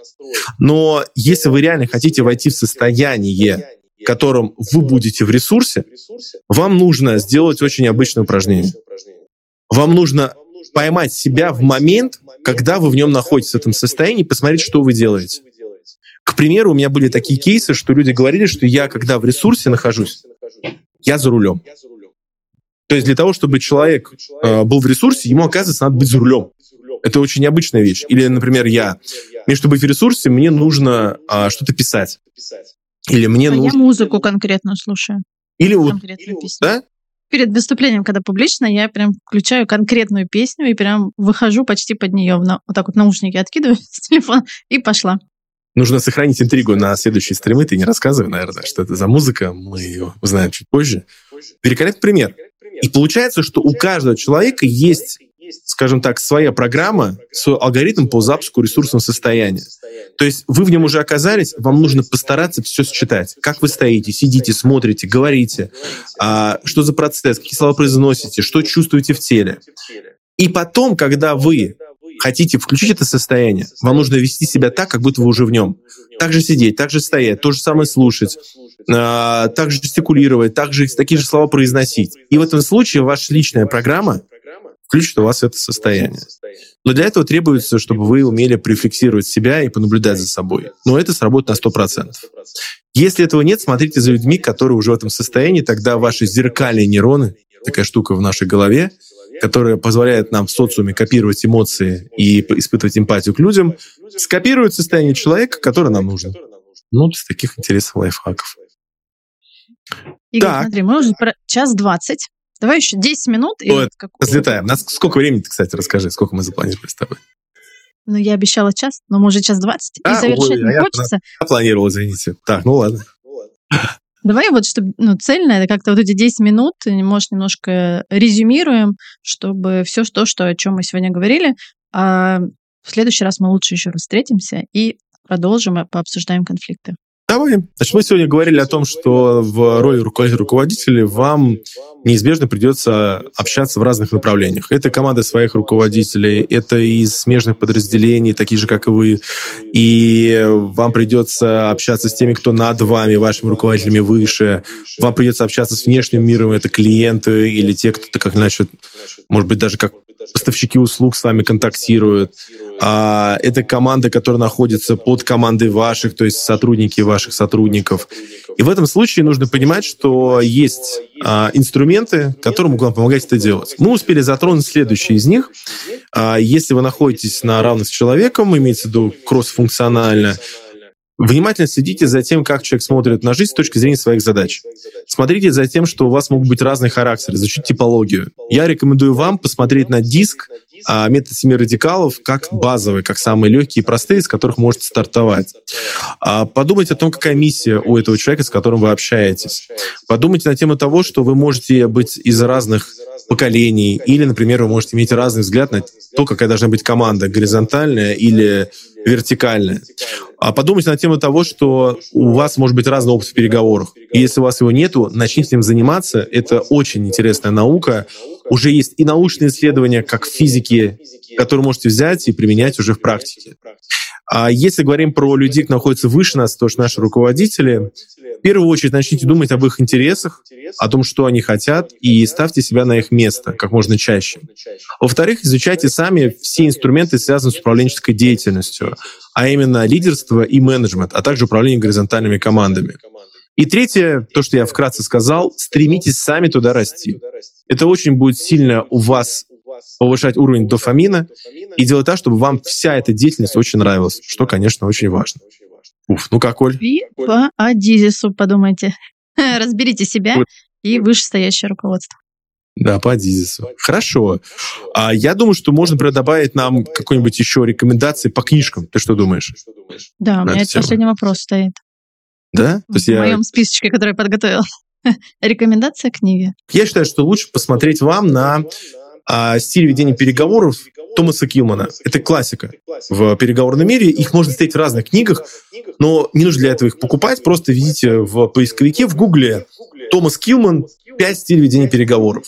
B: Но если вы реально хотите войти в состояние, в котором вы будете в ресурсе, вам нужно сделать очень обычное упражнение. Вам нужно поймать себя в момент, когда вы в нем находитесь, в этом состоянии, посмотреть, что вы делаете. К примеру, у меня были такие кейсы, что люди говорили, что я, когда в ресурсе нахожусь, я за рулем. То есть для того, чтобы человек э, был в ресурсе, ему, оказывается, надо быть за рулем. Это очень необычная вещь. Или, например, я. Мне, чтобы быть в ресурсе, мне нужно э, что-то писать. Или мне а нужно...
A: Я музыку конкретно слушаю.
B: Или вот... Да?
A: Перед выступлением, когда публично, я прям включаю конкретную песню и прям выхожу почти под нее. Вот так вот наушники откидываю с телефона и пошла.
B: Нужно сохранить интригу на следующие стримы. Ты не рассказывай, наверное, что это за музыка. Мы ее узнаем чуть позже. Великолепный пример. И получается, что у каждого человека есть скажем так, своя программа, свой алгоритм по запуску ресурсного состояния. То есть вы в нем уже оказались, вам нужно постараться все считать. Как вы стоите, сидите, смотрите, говорите, а, что за процесс, какие слова произносите, что чувствуете в теле. И потом, когда вы хотите включить это состояние, вам нужно вести себя так, как будто вы уже в нем. Так же сидеть, так же стоять, то же самое слушать, а, так же жестикулировать, так такие же слова произносить. И в этом случае ваша личная программа включит у вас это состояние. Но для этого требуется, чтобы вы умели префиксировать себя и понаблюдать за собой. Но это сработает на 100%. Если этого нет, смотрите за людьми, которые уже в этом состоянии, тогда ваши зеркальные нейроны, такая штука в нашей голове, которая позволяет нам в социуме копировать эмоции и испытывать эмпатию к людям, скопируют состояние человека, которое нам нужно. Ну, из таких интересных лайфхаков.
A: Игорь, так. смотри, мы уже про час двадцать. Давай еще 10 минут.
B: И вот, разлетаем. Нас сколько времени, кстати, расскажи, сколько мы запланировали с тобой?
A: Ну, я обещала час, но мы уже час двадцать. А, и завершать ой, не а хочется.
B: Я планировал, извините. Так, ну ладно.
A: Давай вот, чтобы, ну, цельно, это как-то вот эти 10 минут, может, немножко резюмируем, чтобы все то, что, о чем мы сегодня говорили, а в следующий раз мы лучше еще раз встретимся и продолжим, и пообсуждаем конфликты.
B: Давай. Значит, мы сегодня говорили о том, что в роли руководителя вам неизбежно придется общаться в разных направлениях. Это команда своих руководителей, это из смежных подразделений, такие же, как и вы. И вам придется общаться с теми, кто над вами, вашими руководителями выше. Вам придется общаться с внешним миром, это клиенты или те, кто как иначе, может быть, даже как поставщики услуг с вами контактируют. А, это команда, которая находится под командой ваших, то есть сотрудники ваших сотрудников. И в этом случае нужно понимать, что есть а, инструменты, которые могут вам помогать это делать. Мы успели затронуть следующие из них. А, если вы находитесь на равных с человеком, имеется в виду кросс-функционально, Внимательно следите за тем, как человек смотрит на жизнь с точки зрения своих задач. Смотрите за тем, что у вас могут быть разные характеры, изучить типологию. Я рекомендую вам посмотреть на диск а, метод семи радикалов как базовый, как самые легкие и простые, из которых можете стартовать. А, подумайте о том, какая миссия у этого человека, с которым вы общаетесь. Подумайте на тему того, что вы можете быть из разных поколений, или, например, вы можете иметь разный взгляд на то, какая должна быть команда, горизонтальная или вертикальная. А подумайте на тему того, что у вас может быть разный опыт в переговорах. И если у вас его нету, начните им заниматься. Это очень интересная наука. Уже есть и научные исследования, как в физике, которые можете взять и применять уже в практике. А если говорим про людей, кто находится выше нас, то есть наши руководители, в первую очередь начните думать об их интересах, о том, что они хотят, и ставьте себя на их место как можно чаще. Во-вторых, изучайте сами все инструменты, связанные с управленческой деятельностью, а именно лидерство и менеджмент, а также управление горизонтальными командами. И третье, то, что я вкратце сказал, стремитесь сами туда расти. Это очень будет сильно у вас повышать уровень дофамина и делать так, чтобы вам вся эта деятельность очень нравилась, что, конечно, очень важно. Уф, ну как, Оль?
A: И по Адизису подумайте. Разберите себя и вышестоящее руководство.
B: Да, по Адизису. Хорошо. А я думаю, что можно добавить нам какой-нибудь еще рекомендации по книжкам. Ты что думаешь?
A: Да, у меня это последний вопрос стоит.
B: Да?
A: То есть в я... моем списочке, который я подготовил. Рекомендация книги.
B: Я считаю, что лучше посмотреть вам на а, стиль ведения переговоров Томаса Килмана. Это классика в переговорном мире. Их можно встретить в разных книгах, но не нужно для этого их покупать. Просто введите в поисковике, в Гугле Томас Килман «Пять стилей ведения переговоров».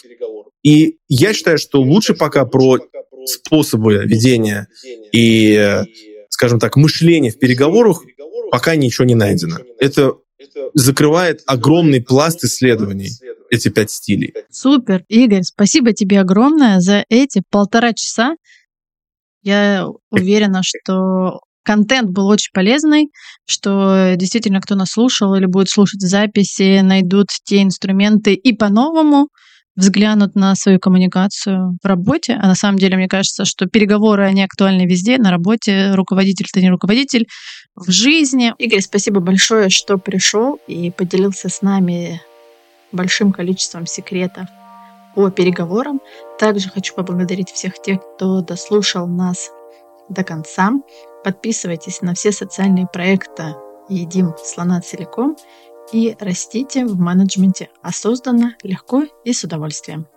B: И я считаю, что лучше пока про способы ведения и, скажем так, мышления в переговорах пока ничего не найдено. Это закрывает огромный пласт исследований, эти пять стилей.
A: Супер, Игорь, спасибо тебе огромное за эти полтора часа. Я уверена, что контент был очень полезный, что действительно, кто нас слушал или будет слушать записи, найдут те инструменты и по-новому, взглянут на свою коммуникацию в работе. А на самом деле, мне кажется, что переговоры, они актуальны везде, на работе, руководитель ты не руководитель, в жизни. Игорь, спасибо большое, что пришел и поделился с нами большим количеством секретов по переговорам. Также хочу поблагодарить всех тех, кто дослушал нас до конца. Подписывайтесь на все социальные проекты «Едим слона целиком» и растите в менеджменте осознанно, легко и с удовольствием.